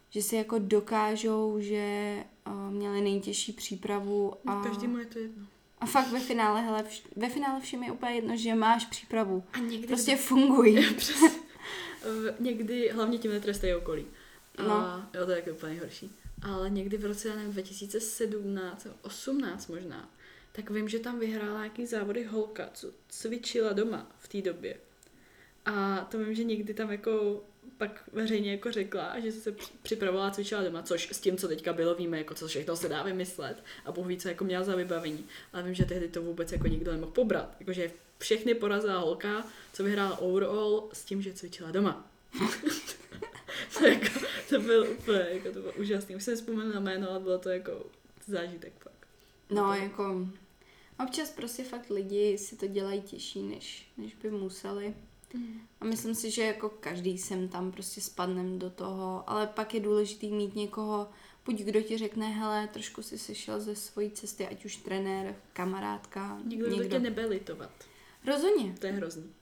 že si jako dokážou, že uh, měli nejtěžší přípravu a, Každému je to jedno. a fakt ve finále, hele, vš, ve finále všem je úplně jedno, že máš přípravu. A někdy, Prostě fungují. v- někdy hlavně tím netrestají okolí. A No. jo, to je jako úplně horší. Ale někdy v roce, já nevím, 2017, 18 možná, tak vím, že tam vyhrála nějaký závody holka, co cvičila doma v té době. A to vím, že někdy tam jako pak veřejně jako řekla, že se při- připravovala a cvičila doma, což s tím, co teďka bylo, víme, jako co všechno se dá vymyslet a Bůh ví, co jako měla za vybavení. Ale vím, že tehdy to vůbec jako nikdo nemohl pobrat. Jakože všechny porazila holka, co vyhrála overall s tím, že cvičila doma. to, jako, to byl úplně, jako to bylo úžasný. Už jsem vzpomněla na jméno, ale bylo to jako zážitek fakt. No, jako občas prostě fakt lidi si to dělají těžší, než, než by museli. A myslím si, že jako každý sem tam prostě spadnem do toho, ale pak je důležitý mít někoho, buď kdo ti řekne, hele, trošku si sešel ze svojí cesty, ať už trenér, kamarádka, Nikdo, někdo. tě nebude litovat. Rozhodně, To je hrozný.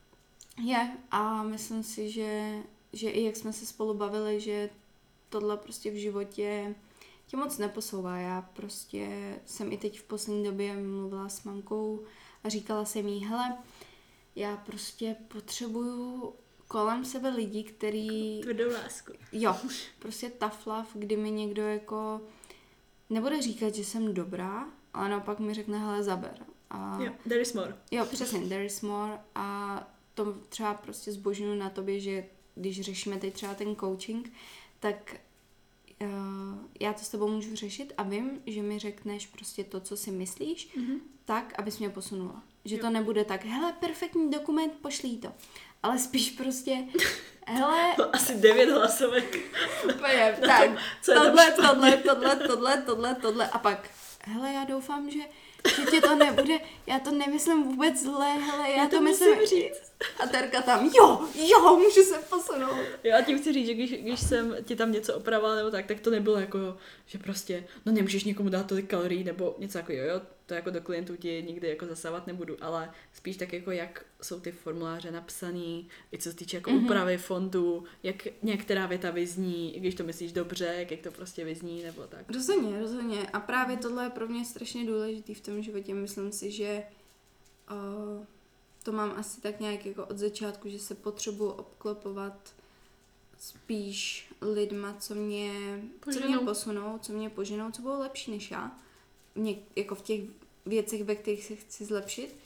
je. A myslím si, že, že i jak jsme se spolu bavili, že tohle prostě v životě tě moc neposouvá. Já prostě jsem i teď v poslední době mluvila s mamkou a říkala jsem jí, hele, já prostě potřebuju kolem sebe lidi, který, Tvrdou lásku. jo, prostě tough love, kdy mi někdo jako nebude říkat, že jsem dobrá, ale naopak mi řekne, hele, zaber. A Jo, there is more. Jo, přesně, there is more a to třeba prostě zbožňuji na tobě, že když řešíme teď třeba ten coaching, tak uh, já to s tebou můžu řešit a vím, že mi řekneš prostě to, co si myslíš, Mhm. tak, abys mě posunula. Že Jo. to nebude tak, hele, perfektní dokument, pošlí to. Ale spíš prostě, hele, Asi devět hlasovek. úplně, Na tak, tam tohle, špatně. tohle, tohle, tohle, tohle, tohle a pak, hele, já doufám, že, že tě to nebude, já to nemyslím vůbec zle, hele, já, Já to myslím, musím říct. a Terka tam, jo, jo, můžu se posunout. Jo, a tím chci říct, že když, když jsem ti tam něco opravovala nebo tak, tak to nebylo jako, že prostě, no nemůžeš někomu dát tolik kalorií nebo něco jako jo, jo, to jako do klientů ti nikdy jako zasávat nebudu, ale spíš tak jako jak jsou ty formuláře napsaný, i co se týče jako Mhm. mm-hmm. úpravy fontu, jak některá věta vyzní, když to myslíš dobře, jak, to prostě vyzní nebo tak. Rozhodně, rozhodně. A právě tohle je pro mě strašně důležitý v tom životě. Myslím si, že uh, to mám asi tak nějak jako od začátku, že se potřebuji obklopovat spíš lidma, co mě, co mě posunou, co mě poženou, co budou lepší než já. Mě, jako v těch věcech, ve kterých se chci zlepšit,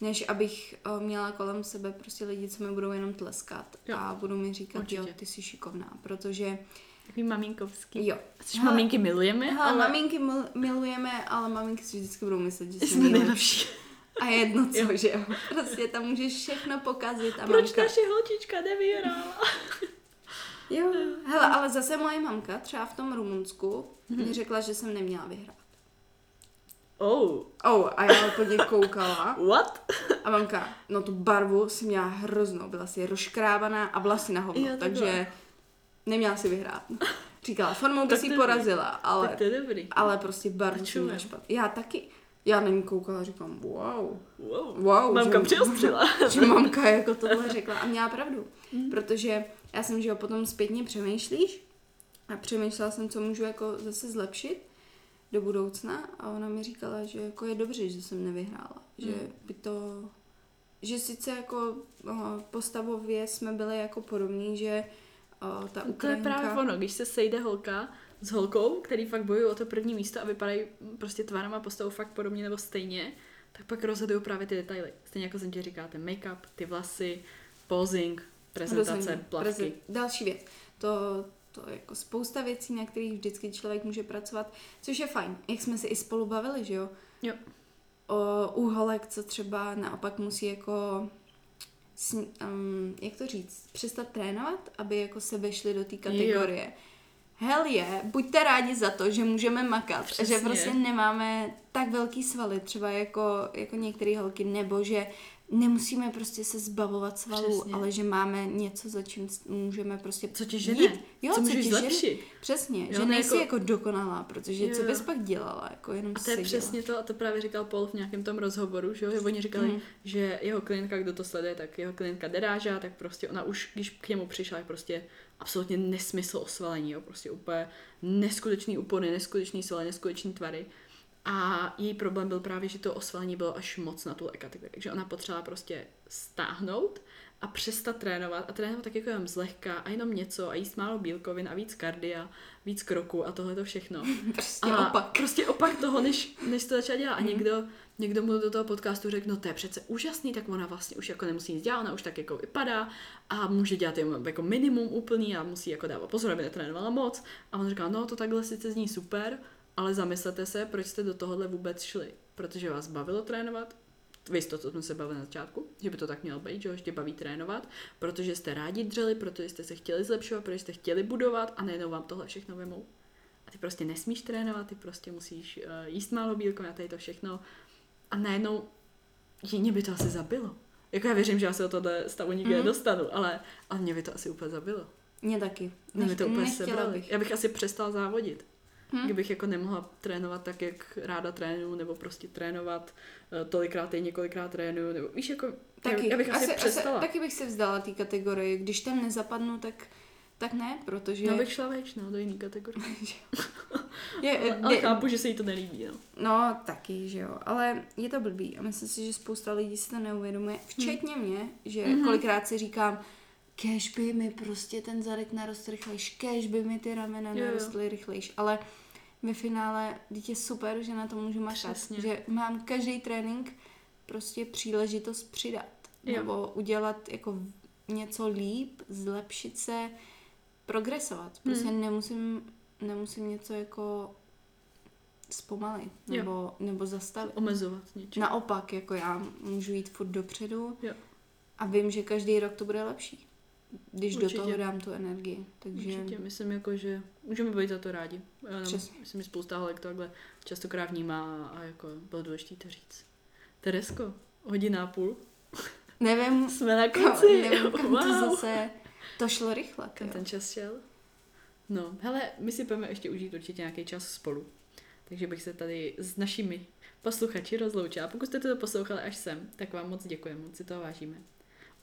než abych uh, měla kolem sebe prostě lidi, co mi budou jenom tleskat Jo. a budou mi říkat, Určitě. jo, ty jsi šikovná, protože Takový maminkovský. jo, Což Hele, maminky milujeme, Hele, ale maminky mil- milujeme, ale maminky si vždycky budou myslet, že jsme jsme nejlepší. A jedno co, že jo. Prostě tam můžeš všechno pokazit. A Proč mamka... naše holčička nevyhrála? Jo, hele, ale zase moje mamka třeba v tom Rumunsku Mhm. mi řekla, že jsem neměla vyhrát. Oh, Oh, a já úplně koukala. what? A mamka, no tu barvu si měla hroznou, byla si rozškrábaná a vlasy na hovno, Jo, takže neměla si vyhrát. Říkala, formou by si porazila, ale, Tak to je dobrý. ale prostě barvu si měla špatně. Já taky. Já na ní koukala a říkám, wow, Wow. wow. Mamka že, přiostřila. že mamka jako tohle řekla a měla pravdu. Mm. Protože já jsem, že jo, potom zpětně přemýšlíš a přemýšlela jsem, co můžu jako zase zlepšit do budoucna a ona mi říkala, že jako je dobře, že jsem nevyhrála. Že Mm. by to, že sice jako o, postavově jsme byli jako podobní, že o, ta To je Ukrajinka... právě ono, když se sejde holka s holkou, který fakt bojují o to první místo a vypadají prostě tvárem a postavou fakt podobně nebo stejně, tak pak rozhodují právě ty detaily. Stejně jako jsem ti říkala, ten make-up, ty vlasy, posing, prezentace, Rozhodně. plavky. Prezent- Další věc. To, to je jako spousta věcí, na kterých vždycky člověk může pracovat, což je fajn. Jak jsme si i spolu bavili, že jo? Jo. O úholek, co třeba naopak musí jako um, jak to říct, přestat trénovat, aby jako se vešli do té kategorie. Jo. Hell je, buďte rádi za to, že můžeme makat, Přesně. že prostě nemáme tak velký svaly, třeba jako, jako některé holky, nebo že nemusíme prostě se zbavovat svalů, Přesně. ale že máme něco, za čím můžeme prostě Co tě žene? jít. Jo, co můžeš tě zlepšit? Přesně, Jo, že ne nejsi jako- jako, dokonalá, protože Jo, co bys pak dělala, jako jenom A to je seděla. přesně to, a to právě říkal Paul v nějakém tom rozhovoru, že jo, že oni říkali, Mhm. že jeho klientka, kdo to sleduje, tak jeho klientka deráža, tak prostě ona už, když k němu přišla, je prostě absolutně nesmysl osvalení, jo, prostě úplně neskutečný úpony, neskutečný svaly, neskutečný tvary. A její problém byl právě, že to osvalení bylo až moc na tu kategorii, takže ona potřebovala prostě stáhnout a přestat trénovat a trénovat tak jako jenom zlehka a jenom něco a jíst málo bílkovin a víc kardia, víc kroků a tohle to všechno. Prostě a opak. Mhm. Prostě opak toho, než, než to začala dělat. A někdo, někdo mu do toho podcastu řekl, no to je přece úžasný, tak ona vlastně už jako nemusí nic dělat, ona už tak jako vypadá a může dělat jenom jako minimum úplný a musí jako dávat pozor, aby netrénovala moc. A on říkal, no to takhle sice zní super, ale zamyslete se, proč jste do tohohle vůbec šli. Protože vás bavilo trénovat, Víš to, co jsme se bavili na začátku, že by to tak mělo být, že ho ještě baví trénovat, protože jste rádi dřeli, protože jste se chtěli zlepšovat, protože jste chtěli budovat a najednou vám tohle všechno vemou. A ty prostě nesmíš trénovat, ty prostě musíš uh, jíst málo bílkovin a tady to všechno. A najednou jině by to asi zabilo. Jako já věřím, že já se o tohle stavu nikdy Mhm. mm. nedostanu, ale, ale mě by to asi úplně zabilo. Mě taky. Mě by to úplně sebralo. bych. Já bych asi přestala závodit. Hm? Hmm. Kdybych jako nemohla trénovat tak, jak ráda trénuju, nebo prostě trénovat uh, tolikrát týdně, několikrát trénuju, nebo víš, jako Taky. já bych asi, asi, přestala. Asi, taky bych se vzdala té kategorii. Když tam nezapadnu, tak, tak ne, protože... No bych šla več, no, do jiný kategorie. je, ale, ale chápu, že se jí to nelíbí, no. No, taky, že jo. Ale je to blbý a myslím si, že spousta lidí si to neuvědomuje, včetně mě, že Mhm. kolikrát si říkám, kež by mi prostě ten zadek narost rychlejš, kež by mi ty ramena narostly rychlejš, ale ve finále je super, že na to můžu makat, Přesně. že mám každý trénink prostě příležitost přidat, Jo. nebo udělat jako něco líp, zlepšit se, progresovat. Prostě Hmm. nemusím, nemusím něco jako zpomalit Jo. nebo, nebo zastavit. Omezovat něčím. Naopak, jako já můžu jít furt dopředu Jo. a vím, že každý rok to bude lepší, když Určitě. do toho dám tu energii. Takže Určitě, myslím jako, že můžeme být za to rádi. Přesně. myslím, že spousta holek to takhle častokrát vnímá a jako bylo důležité to říct. Teresko, hodina a půl. nevím, Jsme na konci. nevím, kam to wow. zase, to šlo rychle. Kam ten čas šel? No, hele, my si budeme ještě užít určitě nějaký čas spolu. Takže bych se tady s našimi posluchači rozloučila. Pokud jste to poslouchali až sem, tak vám moc děkujeme, moc si toho vážíme.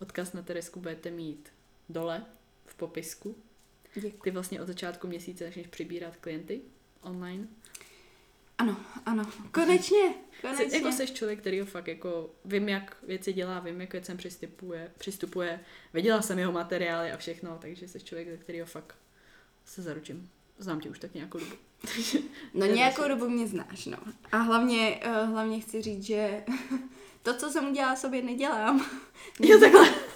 Odkaz na Teresku budete mít dole v popisku. Děkuji. Ty vlastně od začátku měsíce začneš přibírat klienty online. Ano, ano, konečně, Jsi, konečně. jako jsi člověk, který ho fakt jako vím, jak věci dělá, vím, jak věcem přistupuje, přistupuje. Viděla jsem jeho materiály a všechno, takže jsi člověk, ze kterého fakt se zaručím. Znám tě už tak nějakou dobu. No nějakou dobu mě znáš, no. A hlavně, uh, hlavně chci říct, že to, co jsem udělala, sobě nedělám. Jo, takhle.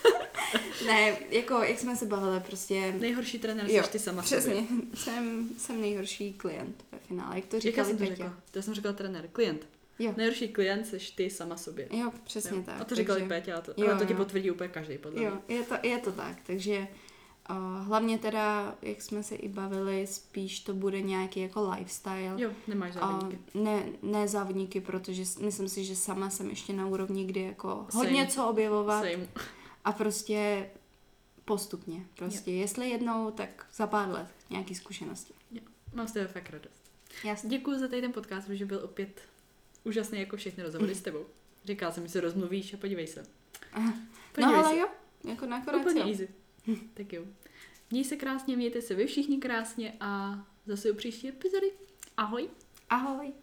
ne, jako, jak jsme se bavili, prostě... Nejhorší trenér jsi ty sama Přesně, sobě. jsem, jsem nejhorší klient ve finále, jak to Jak říkali jsem to řekla? To já jsem řekla trenér. Klient. Jo. Nejhorší klient seš ty sama sobě. Jo, přesně Jo. tak. A to říkal i takže- Péťa, to, Jo, ale to ti potvrdí úplně každý, podle mě. Jo, je to, je to tak, takže uh, hlavně teda, jak jsme se i bavili, spíš to bude nějaký jako lifestyle. Jo, nemáš závodníky. ne, ne závodníky, protože myslím si, že sama jsem ještě na úrovni, kdy jako Same. hodně co objevovat Same. A prostě postupně. Prostě jestli jednou, tak za pár let nějaký zkušenosti. Mám z tebe fakt radost. Jasně. Děkuji za tady ten podcast, protože byl opět úžasný jako všechny rozhovory s tebou. Říkala jsem, že se rozmluvíš a podívej se. Aha. No Podívej ale se. jo, jako nakonec Úplně jo. easy. tak jo. Měj se krásně, mějte se vy všichni krásně a zase u příští epizody. Ahoj. Ahoj.